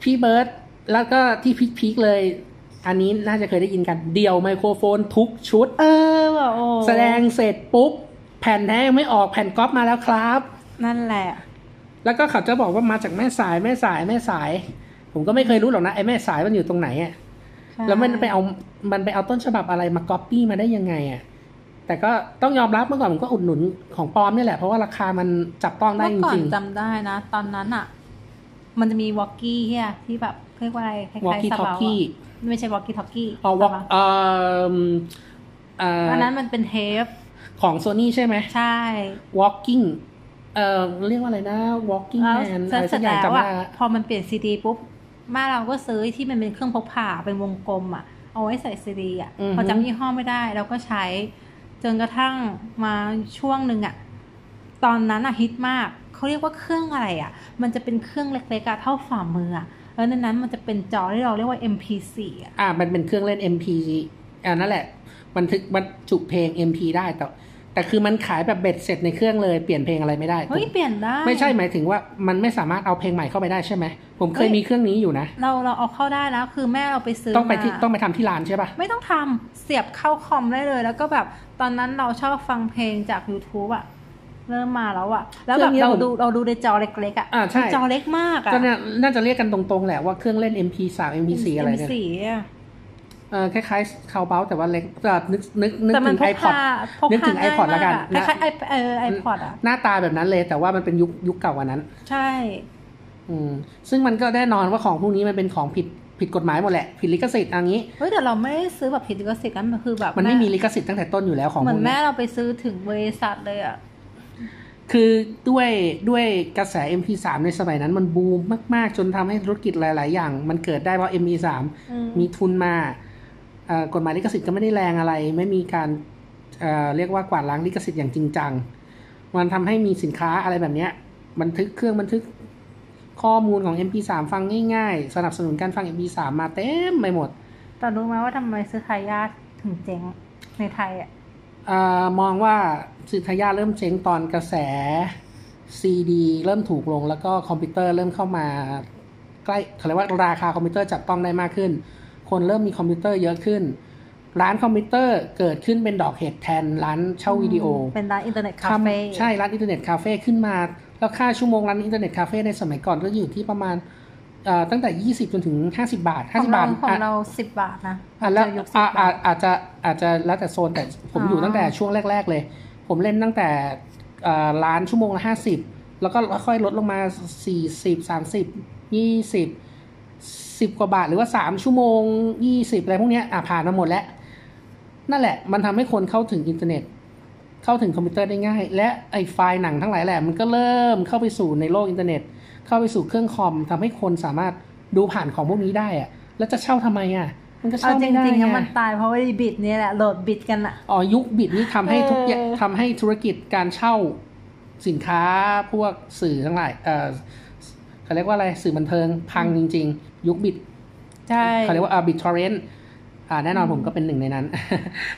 พี่เบิร์ตแล้วก็ที่พีคๆเลย อันนี้น่าจะเคยได้ยินกันเดี่ยวไมโครโฟนทุกชุด เออแบบโอ้แสดงเสร็จปุ๊บ แผ่นแท้ยังไม่ออกแผ่นก๊อปมาแล้วครับ นั่นแหละ แล้วก็เขาจะบอกว่ามาจากแม่สายแม่สายแม่สาย ผมก็ไม่เคยรู้หรอกนะไอ้แม่สายมันอยู่ตรงไหนอะใช่แล้วมันไปเอามันไปเอาต้นฉบับอะไรมาก๊อปปี้มาได้ยังไงอะแต่ก็ต้องยอมรับเมื่อก่อนผมก็อุดหนุนของปลอมนี่แหละเพราะว่าราคามันจับต้องได้เมื่จอก่อนริงจำได้นะ ตอนนั้นอะมันจะมีวอกกี้เฮียที่แบบเรียกว่าอะไรคล้ายๆวอลๆกี้ซาท็อกบาวกี้อะ ไม่ใช่วอกกี้ท็อกกี้อ๋อวอลเอ่อเอ่ออันนั้นมันเป็นเทปของโซนี่ใช่ไหมใช่ walking เอ่อเรียกว่าอะไรนะ walking แล้ว man เสอะไรร็สัจกอย่างแล้วจำไม่อะได้ละพอมันเปลี่ยนซีดีปุ๊บแม่เราก็ซื้อที่มันเป็นเครื่องพกพาเป็นวงกลมอะ เอาไว้ใส่ซีดีอะอือฮึพอจำยี่ห้อไม่ได้เราก็ใช้จนกระทั่งมาช่วงหนึ่งอะ ตอนนั้นอะฮิตมาก เขาเรียกว่าเครื่องอะไรอะ มันจะเป็นเครื่องเล็กๆอะเท่าฝ่ามืออะ แล้วในนั้นมันจะเป็นจอที่เราเรียกว่า MP4 อะอ่ามันเป็นเครื่องเล่น MP อ่านั่นแหละ บันทึกบรรจุเพลง MP ได้แต่แต่คือมันขายแบบเบ็ดเสร็จในเครื่องเลยเปลี่ยนเพลงอะไรไม่ได้เฮ้ยผมเปลี่ยนได้ไม่ใช่หมายถึงว่ามันไม่สามารถเอาเพลงใหม่เข้าไปได้ใช่ไหมผมเคยเฮ้ยมีเครื่องนี้อยู่นะ เราเราเอาเข้าได้แล้วคือแม่เราไปซื้อต้องไปที่มาต้องไปทำที่ร้านใช่ปะไม่ต้องทำเสียบเข้าคอมได้เลย แล้วก็แบบตอนนั้นเราชอบฟังเพลงจาก YouTube อะ เริ่มมาแล้วอะแล้วแบบเราดูเราดูในจอเล็กๆอะอ่าใช่จอเล็กมากอะก็น่าน่าจะเรียกกันตรงๆแหละว่าเครื่องเล่น MP3 MP4 อะไรเนี่ยสีอะเออคล้ายๆคาเบลแต่ว่าเล็กแต่นึกนึกนึกแต่มัถึนงพไอกพอดพาพกนึกถึพางง่าย iPod ละกันมากอะคนะล้ายๆไอเออไอพอดอะหน้าตาแบบนั้นเลยแต่ว่ามันเป็นยุคยุคเก่ากว่านั้น ใช่ อืมซึ่งมันก็แน่นอนว่าของพวกนี้มันเป็นของผิดผิดกฎหมายหมดแหละ ผิดลิขสิทธิ์อันนี้เฮ้ยแต่เราไม่ได้ซื้อแบบผิดลิขสิทธิ์นั้นมันคือแบบมันไม่แมีลิขสิทธิ์ตั้งแต่ต้นอยู่แล้วของเหพมืวอกนนี้แม่เราไปซื้อถึงบริษัทเลยอะ คือด้วยด้วยกระแส MP3 ในสมัยนั้นมันบูมมาก ๆ จนทำให้ธุรกิจหลาย ๆ อย่าง มันเกิดได้เพราะ MP3 อืมมีทุนมาเอ่อกฎหมายลิขสิทธิ์ก็ไม่ได้แรงอะไร ไม่มีการเอ่อเรียกว่ากวาดล้างลิขสิทธิ์อย่างจริงจัง มันทำให้มีสินค้าอะไรแบบเนี้ยบันทึกเครื่องบันทึกข้อมูลของ MP3 ฟังง่าย ๆ สนับสนุนการฟัง MP3 มาเต็มไปหมดแต่รู้ไหมว่าทำไมซื้อทายาทถึงเจ๊งในไทยอะเออ มองว่า Tsutaya เริ่มเจ๊งตอนกระแส CD เริ่มถูกลงแล้วก็คอมพิวเตอร์เริ่มเข้ามาใกล้เขาเรียกว่าราคาคอมพิวเตอร์จับต้องได้มากขึ้น คนเริ่มมีคอมพิวเตอร์เยอะขึ้น ร้านคอมพิวเตอร์เกิดขึ้นเป็นดอกเห็ดแทนร้านเช่าวิดีโอ เป็นร้านอินเทอร์เน็ตคาทำเฟ่ใช่ร้านอินเทอร์เน็ตคาเฟ่ขึ้นมา แล้วค่าชั่วโมงร้านอินเทอร์เน็ตคาเฟ่ในสมัยก่อนก็อยู่ที่ประมาณเอ่อ ตั้งแต่ 20 จนถึง 50 บาทของ50 บาทเราของอะเราสิบบาทนะอะแล้วเจอยุคสิอะบบาอะทอาจจะอาจจะแล้วแต่โซนแต่ผมอ๋อออยู่ตั้งแต่ช่วงแรก ๆ เลย ผมเล่นตั้งแต่เอ่อร้านชั่วโมงละห้าสิบแล้วก็ค่อยลดลงมาสี่สิบสามสิบยี่สิบสิบกว่าบาทหรือว่าสามชั่วโมงยี่สิบอะไรพวกเนี้ยอะผ่านมาหมดแล้ว นั่นแหละมันทำให้คนเข้าถึงอินเทอร์เน็ต เข้าถึงคอมพิวเตอร์ได้ง่าย และไอ้ไฟล์หนังทั้งหลายแหละมันก็เริ่มเข้าไปสู่ในโลกอินเทอร์เน็ต เข้าไปสู่เครื่องคอมทำให้คนสามารถดูผ่านของพวกนี้ได้อะแล้วจะเช่าทำไมอะมันก็เอาเช่าไม่ได้จริงๆไงอะมันตายเพราะว่า bit เนี่ยแหละโหลด bit กันอะอ๋อยุค bit นี่ทำให้ทุกอย่างเออทำให้ธุรกิจการเช่าสินค้าพวกสื่อทั้งหลายเออเขาเรียกว่าอะไรสื่อบันเทิงพังจริง ๆ ยุค bitใช่เขาเรียกว่าอา BitTorrent อ่า แน่นอนผมก็เป็นหนึ่งในนั้น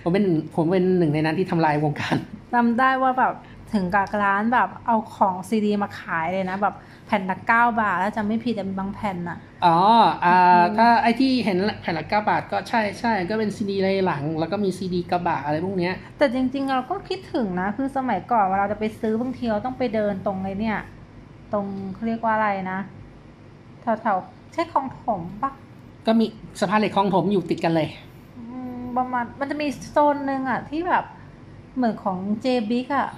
ผมเป็นผมเป็นหนึ่งในนั้นที่ทำลายวงการจำได้ว่าแบบถึงกับร้านแบบเอาของซีดีมาขายเลยนะแบบแผ่นละเก้าบาท แล้วจำไม่ผิดแต่มีบางแผ่นอะอ๋ออ่าถ้าไอที่เห็นแผ่นละเก้าบาทก็ใช่ใช่ก็เป็นซีดีในหลัง แล้วก็มีซีดีกระบะอะไรพวกเนี้ย แต่จริง ๆ เราก็คิดถึงนะ คือสมัยก่อนเวลาเราจะไปซื้อบางทีเราต้องไปเดินตรงไอ้เนี่ย ตรงเขาเรียกว่าอะไรนะแถวๆใช่คลองถมปะก็มีสะพานเหล็กคลองถมอยู่ติดกันเลยอืม ประมาณ มันจะมีโซนหนึ่งอะที่แบบเหมือนของเจบิกอะ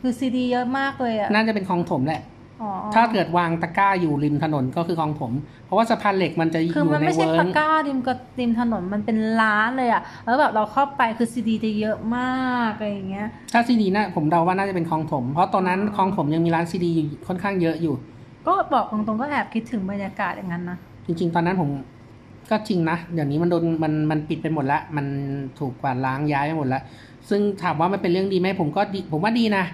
คือซีดีเยอะมากเลยอะน่าจะเป็นคลองถมแหละอ๋อถ้าเกิดวางตะกร้าอยู่ริมถนนก็คือคลองถม เพราะว่าสะพานเหล็กมันจะอยู่ในเวิ้งคือมันไม่ใช่ตะกร้าริมกับริมถนนมันเป็นร้านเลยอะแล้วแบบเราเข้าไปคือซีดีจะเยอะมากอะไรอย่างเงี้ย ถ้าซีดีนะผมเดาว่าน่าจะเป็นคลองถม เพราะตอนนั้นคลองถมยังมีร้านซีดีอยู่ค่อนข้างเยอะอยู่ ก็บอกตรงๆก็แอบคิดถึงบรรยากาศอย่างนั้นนะจริง ๆ ตอนนั้นผม ก็จริงนะ เดี๋ยวนี้มันโดนมันมันปิดไปหมดละ มันถูกกวาดล้างย้ายไปหมดละ ซึ่งถามว่ามันเป็นเรื่องดีไหมผมก็ดีผมว่าดีนะ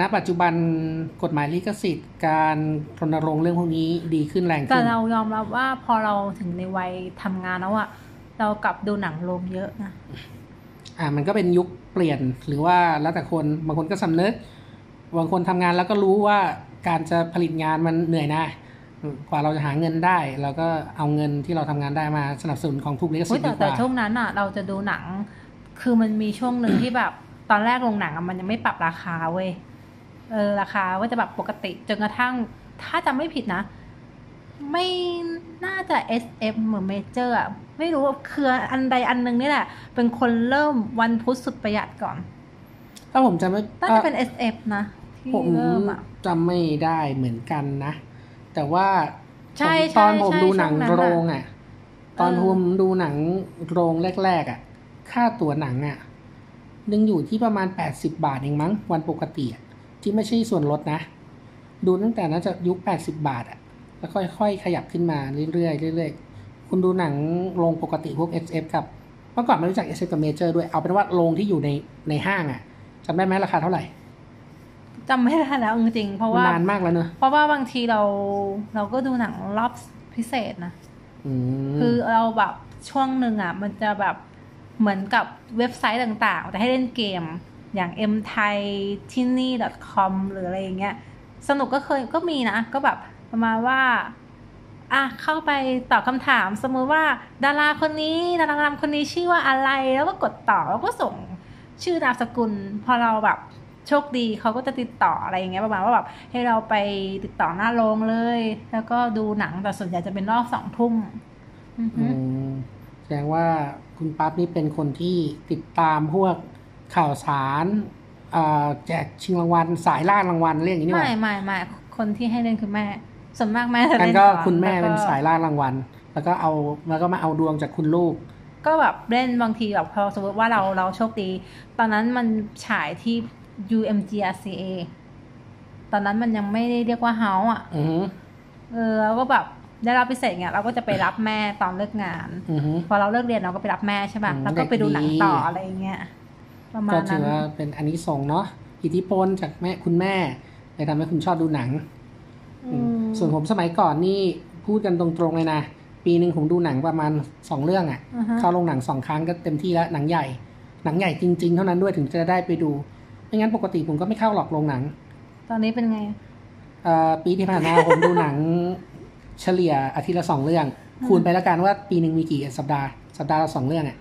ณปัจจุบันกฎหมายลิขสิทธิ์ การรณรงค์เรื่องพวกนี้ดีขึ้นแรงแต่ขึ้นเรายอมรับว่าพอเราถึงในวัยทำงานแล้วอะเรากลับดูหนังโรงเยอะนะอ่ามันก็เป็นยุคเปลี่ยนหรือว่าแล้วแต่คนบางคนก็สำนึกบางคนทำงานแล้วก็รู้ว่าการจะผลิตงานมันเหนื่อยนะ กว่าเราจะหาเงินได้เราก็เอาเงินที่เราทำงานได้มาสนับสนุนของถูกลิขสิอุ๊ทยธิ์แต่ดีกแต่ว่าช่วงนั้นอะเราจะดูหนัง คือมันมีช่วงหนึ่งที่แบบตอนแรกโรงหนังอะมันยังไม่ปรับราคาเว้ยเออราคาว่าจะแบบปกติจนกระทั่ง ถ้าจำไม่ผิดนะ ไม่น่าจะ SF เหมือนเมเจอร์อะไม่รู้ว่าคืออันใดอันหนึงนี่แหละ เป็นคนเริ่มวันพุธสุดประหยัดก่อน ถ้าผมจำไม่น่าจะเป็น SF นะที่ผมเริ่มอะจำไม่ได้เหมือนกันนะ แต่ว่าใช่ผมใช่ตอนผมใช่ดูหนังช่วงนั้นอะโรงอะ ตอนเออผมดูหนังโรงแรกๆอะ ค่าตั๋วหนังอะยังอยู่ที่ประมาณแปดสิบาทเองมั้ง วันปกติอะที่ไม่ใช่ส่วนลดนะ ดูตั้งแต่น่าจะยุคแปดสิบาทอะ แล้วค่อยๆขยับขึ้นมาเรื่อยๆเรื่อยๆคุณดูหนังโรงปกติพวก SF กับเมื่อก่อนไม่รู้จัก SF กับ Major ด้วยเอาเป็นว่าโรงที่อยู่ในในห้างอะจำได้ไหมราคาเท่าไหร่ จำไม่ได้แล้วจริงๆเพราะว่านานมากแล้วเนอะเพราะว่าบางทีเราเราก็ดูหนังรอบพิเศษนะอืมคือเราแบบช่วงหนึ่งอะ มันจะแบบเหมือนกับเว็บไซต์ต่างๆ แต่ให้เล่นเกมอย่าง m t h a i t i n y com หรืออะไรอย่างเงี้ย สนุกก็เคยก็มีนะ ก็แบบประมาณว่า อะเข้าไปตอบคำถาม สมมุติว่าดาราคนนี้ดารานำคนนี้ชื่อว่าอะไรแล้วก็กดต่อแล้วก็ส่งชื่อนามสกุล พอเราแบบ โชคดีเขาก็จะติดต่ออะไรอย่างเงี้ยประมาณว่าแบบให้เราไปติดต่อหน้าโรงเลย แล้วก็ดูหนังแต่ส่วนใหญ่จะเป็นรอบสองทุ่มอือฮึอืมแสดงว่าคุณปั๊บนี่เป็นคนที่ติดตามพวกข่าวสารอ่าแจกชิงรางวัลสายล่ารางวัลเรียกอย่างนี้ดีกไม่ว่าไม่ไม่คนที่ให้เล่นคือแม่ส่วนมากแม่จะงั้เล่นนก็อนคุณแม่ล้วก็เป็นสายล่ารางวัล แล้วก็เอาแล้วก็มาเอาดวงจากคุณลูก ก็แบบเล่นบางทีแบบพอสมมติว่าเราเราโชคดี ตอนนั้นมันฉายที่ UMGRCA ตอนนั้นมันยังไม่ได้เรียกว่าเฮาอะอือหือเออเราก็แบบได้รับพิเศษเนี่ยเราก็จะไปรับแม่ตอนเลิกงานอือหือพอเราเลิกเรียนเราก็ไปรับแม่ใช่ป่ะอืมแล้วก็ไปดูหนังเด็กดีต่ออะไรอย่างเงี้ยประมาก็ณถืนั้อนว่าเป็นอันนี้ส่งส์เนาะอิทธิพลจากแม่คุณแม่เลยทำให้คุณชอบดูหนังอืมส่วนผมสมัยก่อนนี่พูดกันตรงๆเลยนะปีหนึ่งผมดูหนังประมาณสองเรื่องอะ่ะอือฮะเข้าโรงหนังสองครั้งก็เต็มที่แล้วหนังใหญ่ หนังใหญ่จริง ๆ เท่านั้นด้วยถึงจะได้ไปดู ไม่งั้นปกติผมก็ไม่เข้าหรอกโรงหนัง ตอนนี้เป็นไง เอ่อปีที่ผ่านมา ผมดูหนังเฉลี่ยอาทิตย์ละสองเรื่องอืมคูณไปแล้วกันว่าปีหนึ่งมีกี่สัปดาห์ สัปดาห์ละสองเรื่องอะ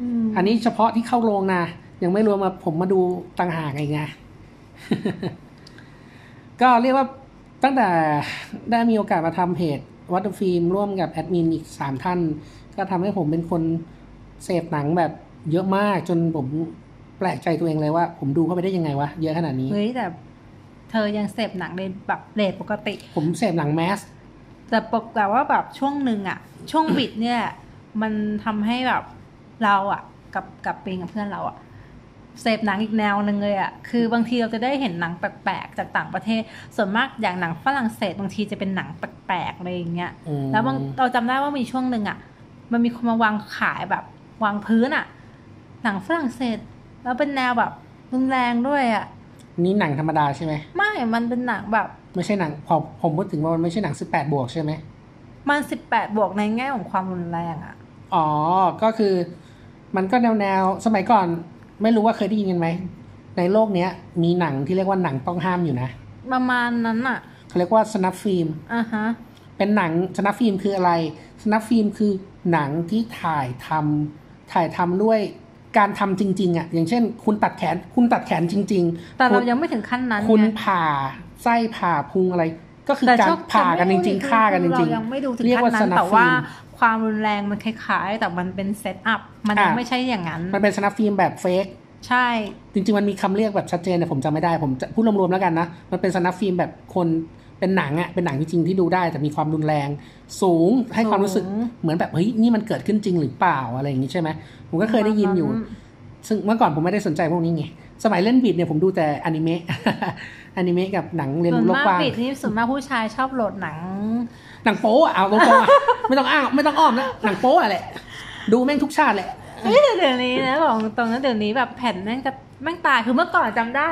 อืมอันนี้เฉพาะที่เข้าโรงนะ ยังไม่รวมมาผมมาดูต่างหากอีกไงก็เรียกว่าตั้งแต่ได้มีโอกาสมาทำเพจวัตฟิล์มร่วมกับแอดมินอีกสามท่าน ก็ทำให้ผมเป็นคนเสพหนังแบบเยอะมากจนผม แปลกใจตัวเองเลยว่า ผมดูเข้าไปได้ยังไงวะเยอะขนาดนี้ เฮ้ยแต่เธอยังเสพหนังในแบบเรทปกติ ผมเสพหนังแมส แต่ปกแต่ว่าแบบช่วงหนึ่งอะช่วงบิดเนี่ย มันทำให้แบบเราอะกับกับปิงกับเพื่อนเราอะเสพหนังอีกแนวหนึ่งเลยอะคือบางทีเราจะได้เห็นหนังแปลกๆจากต่างประเทศ ส่วนมากอย่างหนังฝรั่งเศสบางทีจะเป็นหนังแปลกๆอะไรอย่างเงี้ย อืม แล้วบางเราจำได้ว่ามีช่วงหนึ่งอะมันมีคนมาวางขายแบบ วางพื้นอะหนังฝรั่งเศส แล้วเป็นแนวแบบรุนแรงด้วยอะนี่หนังธรรมดาใช่ไหมไม่ มันเป็นหนังแบบ ไม่ใช่หนังพอผมพูดถึงว่ามันไม่ใช่หนังสิบแปดบวกใช่ไหมมันสิบแปดบวกในแง่ของความรุนแรงอะอ๋อ ก็คือ มันก็แนวแนวๆสมัยก่อน ไม่รู้ว่าเคยได้ยินกันไหม ในโลกเนี้ย มีหนังที่เรียกว่าหนังต้องห้ามอยู่นะ ประมาณนั้นอะเขาเรียกว่าสนับฟิล์มอ่าฮะ เป็นหนังสนับฟิล์มคืออะไร สนับฟิล์มคือหนังที่ถ่ายทำถ่ายทำด้วย การทำจริงๆอะอย่างเช่น คุณตัดแขนคุณตัดแขนจริง ๆ แต่เราคุณยังไม่ถึงขั้นนั้น คุณไงผ่าไส้ผ่าพุงอะไร ก็คือแต่การโชคผ่ากันจแต่ริไม่งๆฆ่ากันจริงเรายังไม่ดูถึงเรียกขั้ว่านนั้นสนับแต่ว่าฟิล์มความรุนแรงมันคล้ายๆ แต่มันเป็นเซตอัพมันยังอะไม่ใช่อย่างนั้น มันเป็นสนับฟิล์มแบบเฟกใช่ จริงๆมันมีคำเรียกแบบชัดเจนแต่ผมจำไม่ได้ผมจะพูดรวมๆแล้วกันนะ มันเป็นสนับฟิล์มแบบคน เป็นหนังอะเป็นหนังจริงๆที่ดูได้ แต่มีความรุนแรง สูงให้ความรู้สึกสูงเหมือนแบบเฮ้ยนี่มันเกิดขึ้นจริงหรือเปล่าอะไรอย่างนี้ใช่ไหมผมก็เคยได้ยินอยู่ ซึ่งเมื่อก่อนผมไม่ได้สนใจพวกนี้ไงสมัยเล่นบิดเนี่ยผมดูแต่อนิเมะอนิเมะกับหนังเรียนส่วนรู้โลกมากกว้างปิดนี่ส่วนมากผู้ชายชอบโหลดหนัง หนังโป๊อะเอาตรงๆอะไม่ต้องอ้างไม่ต้องอ้อมนะหนังโป๊อะแหละดูแม่งทุกชาติแหละ เฮ้ยแต่เดี๋ยวนี้นะบอกตรงนั้นเดี๋ยวนี้แบบแผ่นแม่งจะแม่งตายคือเมื่อก่อนจำได้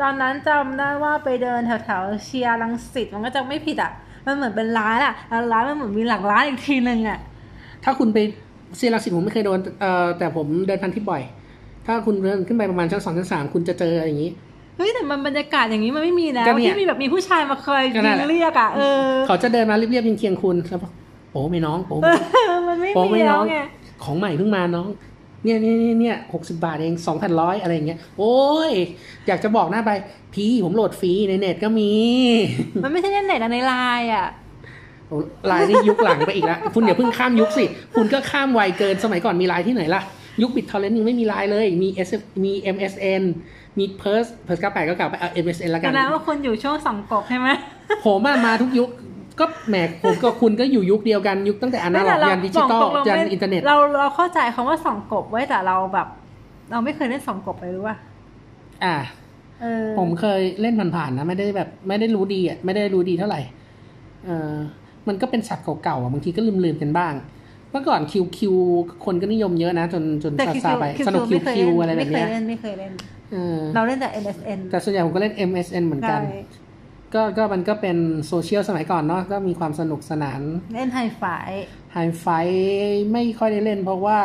ตอนนั้นจำได้ว่าไปเดินแถวๆเชียร์ลังสิตมันก็จะไม่ผิดอะ มันเหมือนเป็นร้านอะแล้วร้านมันเหมือนมีหลังร้านอีกทีนึงอะ ถ้าคุณไปเซียรังสิตผมไม่เคยโดนเอ่อแต่ผมเดินพันทิพย์บ่อย ถ้าคุณเดินขึ้นไปประมาณชั้นสองชั้นสามคุณจะเจออย่างนี้เฮ้ยแต่มันบรรยากาศอย่างนี้มันไม่มีแล้วก็เนี่ยที่มีแบบมีผู้ชายมาคอยก็นั่นแหละเรียกอะเออเขาจะเดินมาเรียบๆเคียงๆคุณแล้วบอกโอ้ไม่น้องโอ้ไม่มันไม่โอ้มีไม่แล้น้วองไงของใหม่เพิ่งมาน้อง เนี่ยเนี่ยเนี่ยเนี่ยหกสิบาทเองสองพันร้อยอะไรอย่างเงี้ย โอ้ย อยากจะบอกหน้าไป พี่ผมโหลดฟรีในเน็ตก็มี มันไม่ใช่ในเน็ตอะในไลน์อะโอ้ไลน์นี่ยุคหลังไปอีกแล้วคุณอย่าเพิ่งข้ามยุคสิ คุณก็ข้ามวัยเกินสมัยก่อนมีไลน์ที่ไหนล่ะ ยุคบิตทอร์เรนต์ยังไม่มีไลน์เลย มี SF มี MSN มีเพิร์สเพิร์ส98ก็เก่าไปเอา MSN แล้วแสกันดงว่าคุณอยู่ช่วงสองกบใช่ไหมผมอะมาทุกยุค ก็แหมผมกับคุณก็อยู่ยุคเดียวกันยุคตั้งแต่อนาล็อกยันดิจิตอลบอกตรงๆยันไม่อินเทอร์เน็ตเราเราเข้าใจคำว่าสองกบไว้แต่เราแบบ เราไม่เคยเล่นสองกบเลยรู้ป่ะอ่าเออผมเคยเล่นผ่านๆนะไม่ได้แบบ ไม่ได้รู้ดีอะไม่ได้รู้ดีเท่าไหร่เออมันก็เป็นสัตว์เก่าๆอะบางทีก็ลืมๆกันบ้างเมื่อก่อนคิวคิวคนก็นิยมเยอะนะ จนจนแต่ซาคิวซาไปคิวสนุกคิวไม่เคยคิวเล่นอะไรแบบเนี้ยไม่เคยเล่นไม่เคยเล่นเออเราเล่นแต่ MSN แต่ส่วนใหญ่ผมก็เล่น MSN เหมือนกันใช่ ก็ก็มันก็เป็นโซเชียลสมัยก่อนเนาะก็มีความสนุกสนาน เล่นไฮไฟไฮไฟไม่ค่อยได้เล่น เพราะว่า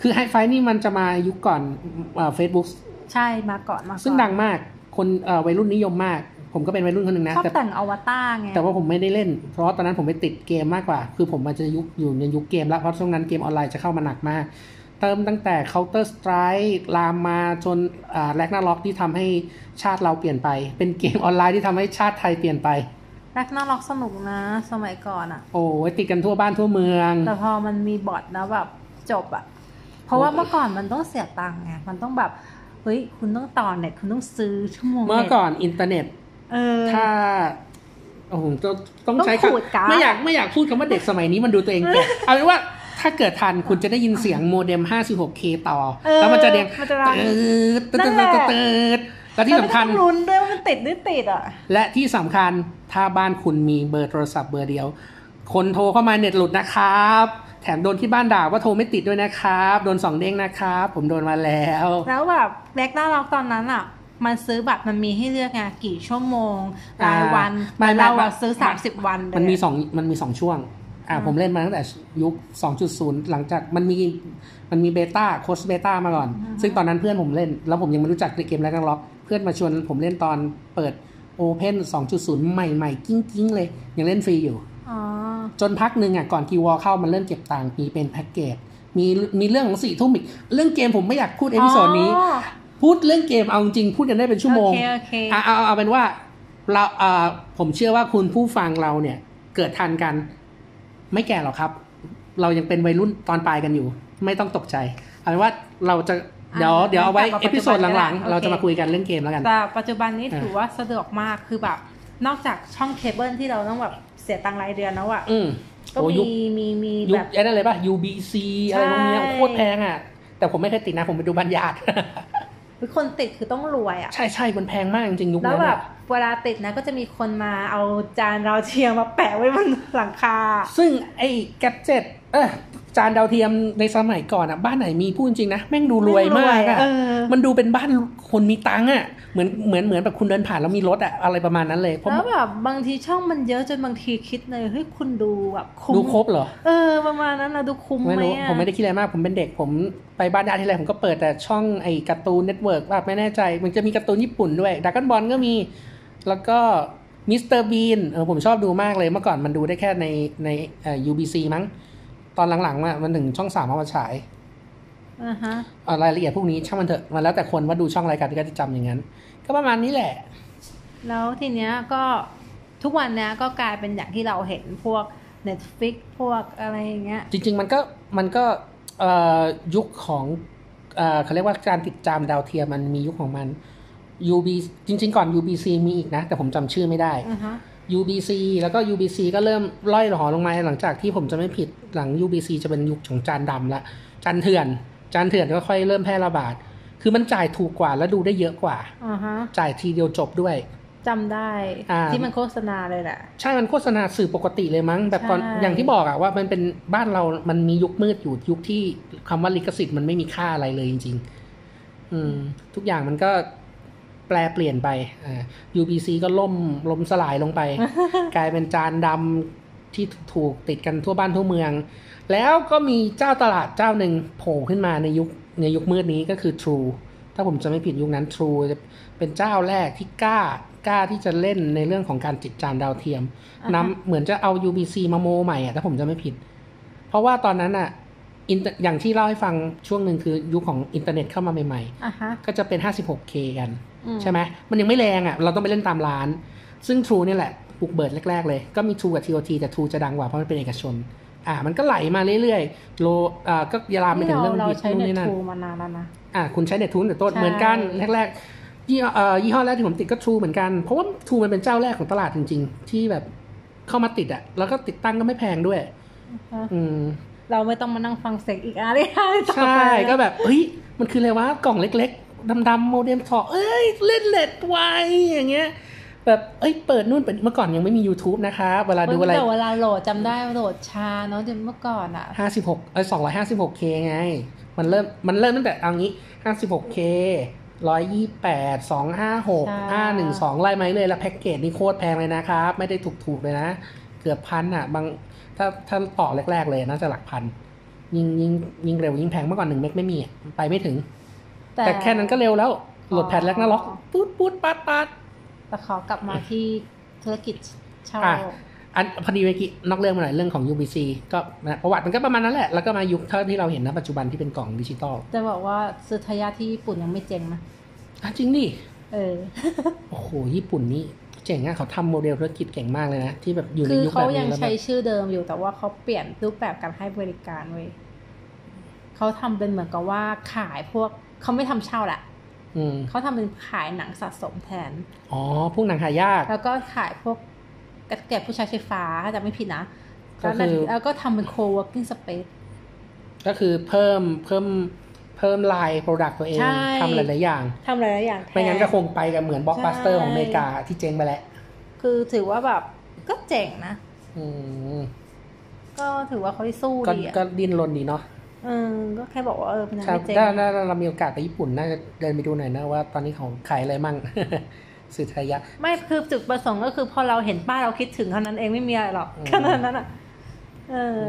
คือไฮไฟนี่มันจะมายุคก่อนเฟซบุ๊กใช่มาก่อนมาก่อนซึ่งดังมากคนเอ่อวัยรุ่นนิยมมาก ผมก็เป็นวัยรุ่นคนหนึ่งนะชอบแต่แต่งอวตารไงแต่ว่าผมไม่ได้เล่น เพราะว่าตอนนั้นผมไปติดเกมมากกว่า คือผมมันจะยุคอยู่ในยุคเกมแล้วเพราะช่วงนั้นเกมออนไลน์จะเข้ามาหนักมาก เติมตั้งแต่ Counter Strike ลามมาจนอ่า Ragnarok ที่ทำให้ชาติเราเปลี่ยนไป เป็นเกมออนไลน์ที่ทำให้ชาติไทยเปลี่ยนไป Ragnarok สนุกนะ สมัยก่อนอะโอ้ยติดกันทั่วบ้านทั่วเมือง แต่พอมันมีบอทนะแบบจบอะเพราะว่าเมื่อก่อนมันต้องเสียตังค์ไงมันต้องแบบเฮ้ยคุณต้องต่อเน็ตคุณต้องซื้อชั่วโมงเมื่อน็ตก่อนอินเทอร์เน็ตเออถ้าโอ้โหต้องต้องต้องใช้ขูดการ์ดไม่อยากไม่อยากพูดคำว่าเด็กสมัยนี้มันดูตัวเองแก่เอาเป็นว่า ถ้าเกิดทันคุณจะได้ยินเสียงโมเด็ม 56K ต่อเออแล้วมันจะเดียงมันจะดังตืดตืดนั่ตืดนแหละตืดแล้วที่สำคัญแล้วไม่ต้องลุ้นด้วยว่ามันติดหรือติดอะ และที่สำคัญถ้าบ้านคุณมีเบอร์โทรศัพท์เบอร์เดียว คนโทรเข้ามาเน็ตหลุดนะครับ แถมโดนที่บ้านด่าว่าโทรไม่ติดด้วยนะครับ โดนสองเด้งนะครับ ผมโดนมาแล้ว แล้วแบบ Ragnarok ตอนนั้นอะมันซื้อบัตรมันมีให้เลือกไงกี่ชั่วโมงรายวันไม่แต่ไม่เราไม่อะซื้อสามสิบวันเลยมันมีสองมันมีสองช่วง อ่าผมเล่นมาตั้งแต่ยุค 2.0 หลังจากมันมีมันมี beta closed beta มาก่อน ซึ่งตอนนั้นเพื่อนผมเล่น แล้วผมยังไม่รู้จักเกม Ragnarok เพื่อนมาชวนผมเล่นตอนเปิด Open 2.0 ใหม่ๆ กิ้งๆเลย ยังเล่นฟรีอยู่อ๋อจนพักหนึ่งอะก่อนคิววอเข้ามันเริ่มเก็บตังค์มีเป็นแพ็กเกจมีมีเรื่องของสี่ทุ่มอีก เรื่องเกมผมไม่อยากพูด episode นี้อ๋อพูดเรื่องเกมเอาจริงๆพูดกันได้เป็นชั่วโมงโอเคโอเคอะเอาเอาเอาเป็นว่าเราอ่าผมเชื่อว่าคุณผู้ฟังเราเนี่ยเกิดทันกัน ไม่แก่หรอกครับ เรายังเป็นวัยรุ่นตอนปลายกันอยู่ ไม่ต้องตกใจเอาเป็นว่าเราจะเดี๋ยวอ่าเดี๋ยวเอาไว้กลับมาเอพิโซดหลังปัจจุบันก็ได้ๆเราจะโอเคมาคุยกันเรื่องเกมแล้วกัน แต่ปัจจุบันนี้อ่าถือว่าสะดวกมากคือแบบ นอกจากช่องเคเบิลที่เราต้องแบบเสียตังค์รายเดือนแล้วอะอืมก็โอ้ยุคมีมีมียุแบคบไอ้นั่นเลยป่ะ UBC อะไรพวกเนี้ยใช่โคตรแพงอะ แต่ผมไม่เคยติดนะ ผมไปดูบรรยาต คือคนติดคือต้องรวยอะใช่ใช่มันแพงมากจริงๆยุคแล้วนั้นแบอะบเวลาติดนะก็จะมีคนมาเอาจานดาวเทียมมาแปะไว้บนหลังคา ซึ่งไอ้แกดเจ็ตเออจานดาวเทียมในสมัยก่อนอะบ้านไหนมีพูดจริงนะ แม่งดูรวยมากอะเออมันดูเป็นบ้านคนมีตังค์อะ เหมือนเหมือนเหมือนแบบคุณเดินผ่านแล้วมีรถอะอะไรประมาณนั้นเลยเพราะแล้วแบบบางทีช่องมันเยอะจนบางทีคิดเลยเฮ้ยคุณดูแบบคุ้มดูครบเหรอเออประมาณนั้นนะดูคุ้มไม่ไหมรู้อะผมไม่ได้คิดอะไรมากผมเป็นเด็กผมไปบ้านญาติที่ไรผมก็เปิดแต่ช่องไอ้ Cartoon Network ว่าไม่แน่ใจ มันจะมีการ์ตูนญี่ปุ่นด้วยดราก้อนบอลก็มี แล้วก็มิสเตอร์บีนเออผมชอบดูมากเลยเมื่อก่อนมันดูได้แค่ในในเอ่อ UBC มั้ง ตอนหลังๆมามันถึงช่องสามเอามาฉายอ่าฮะเอ่อ รายละเอียดพวกนี้ช่างมันเถอะมันแล้วแต่คนว่าดูช่องอะไรกันก็จะจำอย่างนั้น ก็ประมาณนี้แหละ แล้วทีเนี้ยก็ทุกวันเนี้ยก็กลายเป็นอย่างที่เราเห็นพวก Netflix พวกอะไรอย่างเงี้ย จริง ๆ มันก็มันก็เอ่อยุคของเอ่อเขาเรียกว่าการติดจามดาวเทียมมันมียุคของมัน UB จริง ๆ ก่อน UBC มีอีกนะ แต่ผมจำชื่อไม่ได้อ่าฮะ UBC แล้วก็ UBC ก็เริ่มล่อยหลอลงมาหลังจากที่ผมจะไม่ผิดหลัง UBC จะเป็นยุคของจานดำละจานเถื่อน จานเถื่อนก็ค่อยเริ่มแพร่ระบาด คือมันจ่ายถูกกว่าและดูได้เยอะกว่าอ่าฮะจ่ายทีเดียวจบด้วยจำได้อ่าที่มันโฆษณาเลยแหละใช่มันโฆษณาสื่อปกติเลยมั้ง แบบตอนใช่อย่างที่บอกอะว่ามันเป็นบ้านเรามันมียุคมืดอยู่ยุคที่คำว่าลิขสิทธิ์มันไม่มีค่าอะไรเลยจริง ๆ อืม ทุกอย่างมันก็แปลเปลี่ยนไปอ่า UBC ก็ล่มล้มสลายลงไป กลายเป็นจานดำ ที่ถูกติดกันทั่วบ้านทั่วเมือง แล้วก็มีเจ้าตลาดเจ้าหนึ่งโผล่ขึ้นมาในยุคในยุคมืดนี้ก็คือ True ถ้าผมจะไม่ผิดยุคนั้น True จะเป็นเจ้าแรกที่กล้ากล้าที่จะเล่นในเรื่องของการติดจานดาวเทียมอ่าฮะนำเหมือนจะเอา UBC มาโมใหม่อะถ้าผมจะไม่ผิด เพราะว่าตอนนั้นอะอินเตอร์อย่างที่เล่าให้ฟังช่วงหนึ่งคือยุคของอินเทอร์เน็ตเข้ามาใหม่อ่าฮะๆก็จะเป็น 56K กันอืมใช่ไหมมันยังไม่แรงอะ่ะเราต้องไปเล่นตามร้าน ซึ่ง True เนี่ยแหละ บุกเบิดแรก ๆ เลย ก็มี True กับ TOT แต่ True จะดังกว่าเพราะมันเป็นเอกชน อ่า มันก็ไหลมาเรื่อยๆ โลอ่าก็ยาลามไปถึงเราเรื่องเราฮิตใช้นู่นเน็ตนี่นั่นทูมานานแล้วนะอ่าคุณใช้เน็ต True แต่ต้นใช่เหมือนกันแรกๆยี่ห้อเอ่อยี่ห้อแรกที่ผมติดก็ True เหมือนกัน เพราะว่า True มันเป็นเจ้าแรกของตลาดจริง ๆ ที่แบบเข้ามาติดอะแล้วก็ติดตั้งก็ไม่แพงด้วย อืมเราไม่ต้องมานั่งฟังเสียงอีกอะไรต่อใช่ไปก็แบบเฮ้ยมันคืออะไรวะกล่องเล็ก ๆดำๆโมเด็มถอเอ้ยเล่นเล็ดไวอย่างเงี้ย แบบเอ้ยเปิดนู่นเปิดเมื่อก่อนยังไม่มี YouTube นะคะเวลาดูอะไรแต่เวลาโหลดจำได้โหลดชาเนาะเดี๋ยวเมื่อก่อนอะห้าสิบหกเอ้ยสองร้อยห้าสิบหกเคไง มันเริ่มมันเริ่มตั้งแต่เอางี้ห้าสิบหกเคร้อยยี่แปดสองห้าหกใช่ห้าหนึ่งสองไล่ไหมาเลยแล้วแพ็กเกจนี่โคตรแพงเลยนะครับ ไม่ได้ถูกๆเลยนะ เกือบพันอะ บางถ้าถ้าต่อแรก ๆ เลยน่าจะหลักพัน ยิ่งยิ่งยิ่งเร็วยิ่งแพงเมื่อก่อนหนึ่งเมกไม่มีอะไปไม่ถึง แต่แค่นั้นก็เร็วแล้วโหลดแพดแรกน่าล็อกปุ๊ดปุ๊ดปัดปัด แต่ขอกลับมาที่ธุรกิจเช่าอะอันพอดีเมื่อกี้นอกเรื่องมาหน่อยเรื่องของ UBC ก็นะประวัติมันก็ประมาณนั้นแหละ แล้วก็มายุคเท่าที่เราเห็นณปัจจุบันที่เป็นกล่องดิจิตอลจะบอกว่าซื้อทายาทที่ญี่ปุ่นยังไม่เจ๊งนะอะจริงดิเออโอ้โหญี่ปุ่นนี่เจ๋งอะเขาทำโมเดลธุรกิจเก่งมากเลยนะ ที่แบบอยู่ในคือยุคเขาแบบยันี้งแล้วแบใช้บชื่อเดิมอยู่แต่ว่าเขาเปลี่ยนรูปแบบการให้บริการเว้ยเขาทำเป็นเหมือนกับว่าขายพวกเขาไม่ทำเช่าแหละอืม เขาทำเป็นขายหนังสะสมแทน อ๋อ พวกหนังหายาก แล้วก็ขายพวกแกะผู้ใช้ไฟฟ้าถ้าจะไม่ผิดนะก็คือแล้วก็ทำเป็น co-working space ก็คือเพิ่มเพิ่มเพิ่ม line product ตัวเองใช่ทำหลาย ๆ อย่างทำหลาย ๆ อย่างแทไม่งั้นก็คงไปกับเหมือนบล็อกบัสเตอร์ใช่ของอเมริกาที่เจ๊งไปแล้ว คือถือว่าแบบก็เจ๋งนะอืมก็ถือว่าเขาได้สู้ก็ดีอะก็ดิ้นรนดีเนาะ เออก็แค่บอกว่าเออมันยังครับไม่เจ๋งถ้าถ้าเรามีโอกาสไปญี่ปุ่นน่าจะเดินไปดูหน่อยนะว่าตอนนี้ของขายอะไรมั่งสื่อทายะ ไม่คือจุดประสงค์ก็คือพอเราเห็นป้ายเราคิดถึงเท่านั้นเองไม่มีอะไรหรอกอืมแค่นั้นอะเออ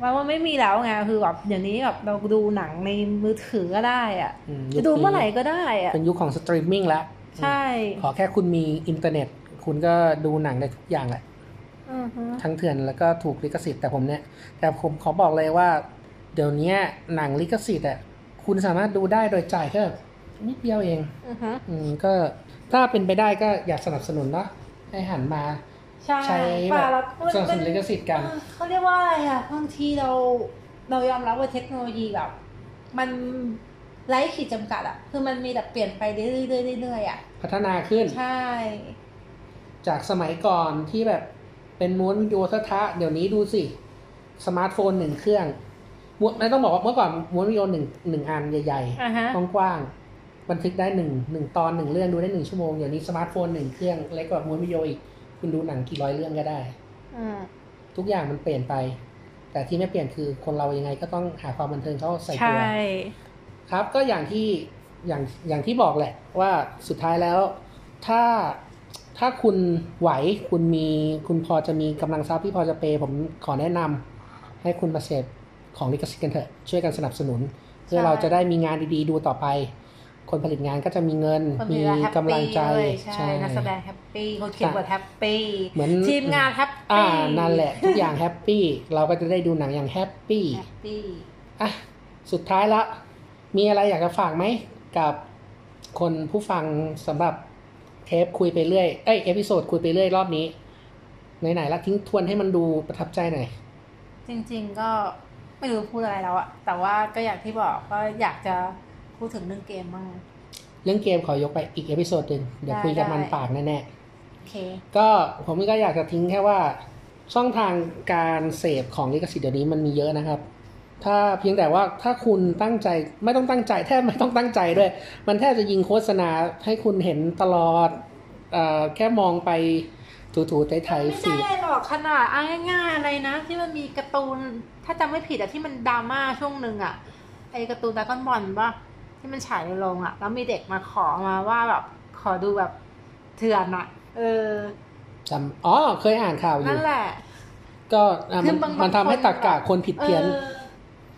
ว่าว่าไม่มีแล้วไงคือแบบอย่างนี้แบบเราดูหนังในมือถือก็ได้อะอืมจะดูเมื่อไหร่ก็ได้อะเป็นยุคของสตรีมมิ่งแล้วใช่ ขอแค่คุณมีอินเทอร์เน็ต คุณก็ดูหนังได้ทุกอย่างแหละอือฮึทั้งเถื่อนแล้วก็ถูกลิขสิทธิ์แต่ผมเนี่ย แต่ผมขอบอกเลยว่า เดี๋ยวนี้หนังลิขสิทธิ์อะคุณสามารถดูได้โดยจ่ายแค่นิดเดียวเองอือฮึอืมก็ถ้าเป็นไปได้ก็อยากสนับสนุนเนาะให้หันมาใช่ใช้แบป่ะบแล้วสนับสนุนลิขสิทธิ์กันเออเขาเรียกว่าอะไรอะบางทีเราเรายอมรับว่าเทคโนโลยีแบบ มันไร้ขีดจำกัดอะ คือมันมีแต่เปลี่ยนไปเรื่อยๆเรื่อยๆอะพัฒนาขึ้นใช่ จากสมัยก่อนที่แบบเป็นม้วนวิดีโอทะๆเดี๋ยวนี้ดูสิ สมาร์ทโฟนหนึ่งเครื่องม้วน ไม่ต้องบอกว่าเมื่อก่อนม้วนวิดีโอหนึ่งหนึ่งอันใหญ่อ่าฮะๆกว้างๆบันทึกได้หนึ่งหนึ่งตอนหนึ่งเรื่องดูได้หนึ่งชั่วโมงเดี๋ยวนี้สมาร์ทโฟนหนึ่งเครื่องเล็กกว่าม้วนวิดีโออีก คุณดูหนังกี่ร้อยเรื่องก็ได้อืมทุกอย่างมันเปลี่ยนไป แต่ที่ไม่เปลี่ยนคือคนเรายังไงก็ต้องหาความบันเทิงเข้าใส่ใช่ตัวครับก็อย่างที่อย่างอย่างที่บอกแหละ ว่าสุดท้ายแล้ว ถ้าถ้าคุณไหวคุณมีคุณพอจะมีกำลังทรัพย์ที่พอจะเปย์ผมขอแนะนำให้คุณมาเสพ ของลิขสิทธิ์กันเถอะช่วยกันสนับสนุน เพื่อเราจะได้มีงานดีๆ ดูต่อไป คนผลิตงานก็จะมีเงินคนมีมีแฮปกำลังใจปี้ใช่นักแสดงแฮปปี้คนเขียนบทแฮปปี้เหมือนทีมงานแฮปอ่าปี้นั่นแหละทุกอย่างแฮปปี้เราก็จะได้ดูหนังอย่างแฮปปี้แฮปปี้อะสุดท้ายละ มีอะไรอยากจะฝากไหมกับคนผู้ฟังสำหรับเทปคุยไปเรื่อย เอ้ยเอพิโซดคุยไปเรื่อยรอบนี้ไหนๆละทิ้งทวนให้มันดูประทับใจหน่อย จริง ๆ ก็ ไม่รู้พูดอะไรแล้วอะแต่ว่าก็อย่างที่บอกก็อยากจะพูดถึงเรื่องเกมบ้างเรื่องเกมขอยกไปอีก episode หนึ่งเดี๋ยวได้คุยกันมันได้ยาวแน่โอเคๆก็ผมก็อยากจะทิ้งแค่ว่า ช่องทางการเสพของลิขสิทธิ์เดี๋ยวนี้มันมีเยอะนะครับ ถ้าเพียงแต่ว่าถ้าคุณตั้งใจไม่ต้องตั้งใจแทบไม่ต้องตั้งใจด้วย มันแทบจะยิงโฆษณาให้คุณเห็นตลอดเออแค่มองไป ถูๆไถๆไม่ฟีดได้หรอกขนาดเอาง่ายๆอะไรนะ ที่มันมีการ์ตูน ถ้าจำไม่ผิดอะที่มันดราม่าช่วงหนึ่งอะไอการ์ตูนดราก้อนบอลปะที่มันฉายในโรงอะแล้วมีเด็กมาขอมาว่าแบบขอดูแบบเถื่อนอะเออจำอ๋อเคยอ่านข่าวอยู่นั่นแหละ ก็อะคืมันอบางมันทำให้คนตักกะคนผิดเพี้ยน ออ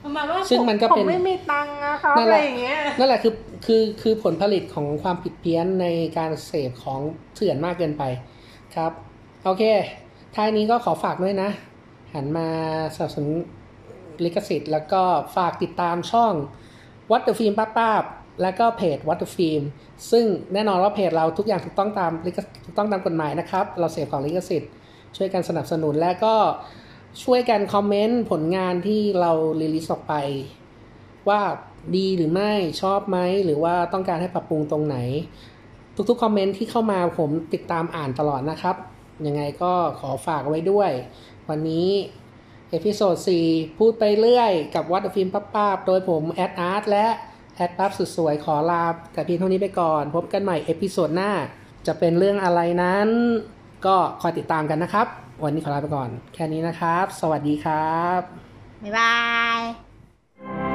ประมาณว่าซึ่งมันก็เป็นผมไม่มีตังค์นะครับนั่นอะแหไรละ อย่างเงี้ย นั่นแหละคือคือคือผลผลิตของความผิดเพี้ยนในการเสพของเถื่อนมากเกินไป ครับ โอเค ท้ายนี้ก็ขอฝากด้วยนะ หันมาสนับสนุนลิขสิทธิ์ แล้วก็ฝากติดตามช่องวัดเดอะฟิล์มป้าป้าบและก็เพจ Water Film ซึ่งแน่นอนว่าเพจเราทุกอย่างถูกต้องตามลิขถูกต้องตามกฎหมายนะครับ เราเสียของลิขสิทธิ์ ช่วยกันสนับสนุนและก็ช่วยกันคอมเมนต์ผลงานที่เราrelease ออกไป ว่าดีหรือไม่ชอบไหมหรือว่าต้องการให้ปรับปรุงตรงไหน ทุกๆคอมเมนต์ที่เข้ามาผมติดตามอ่านตลอดนะครับ ยังไงก็ขอฝากไว้ด้วย วันนี้ episode 4 พูดไปเรื่อยกับวัดฟิล์มป้าป้าบโดยผมแอดอาร์ตและแอดปั๊บสุดสวยขอลาแต่เพียงเท่านี้ไปก่อน พบกันใหม่ episode หน้า จะเป็นเรื่องอะไรนั้น ก็คอยติดตามกันนะครับ วันนี้ขอลาไปก่อน แค่นี้นะครับ สวัสดีครับ บ๊ายบาย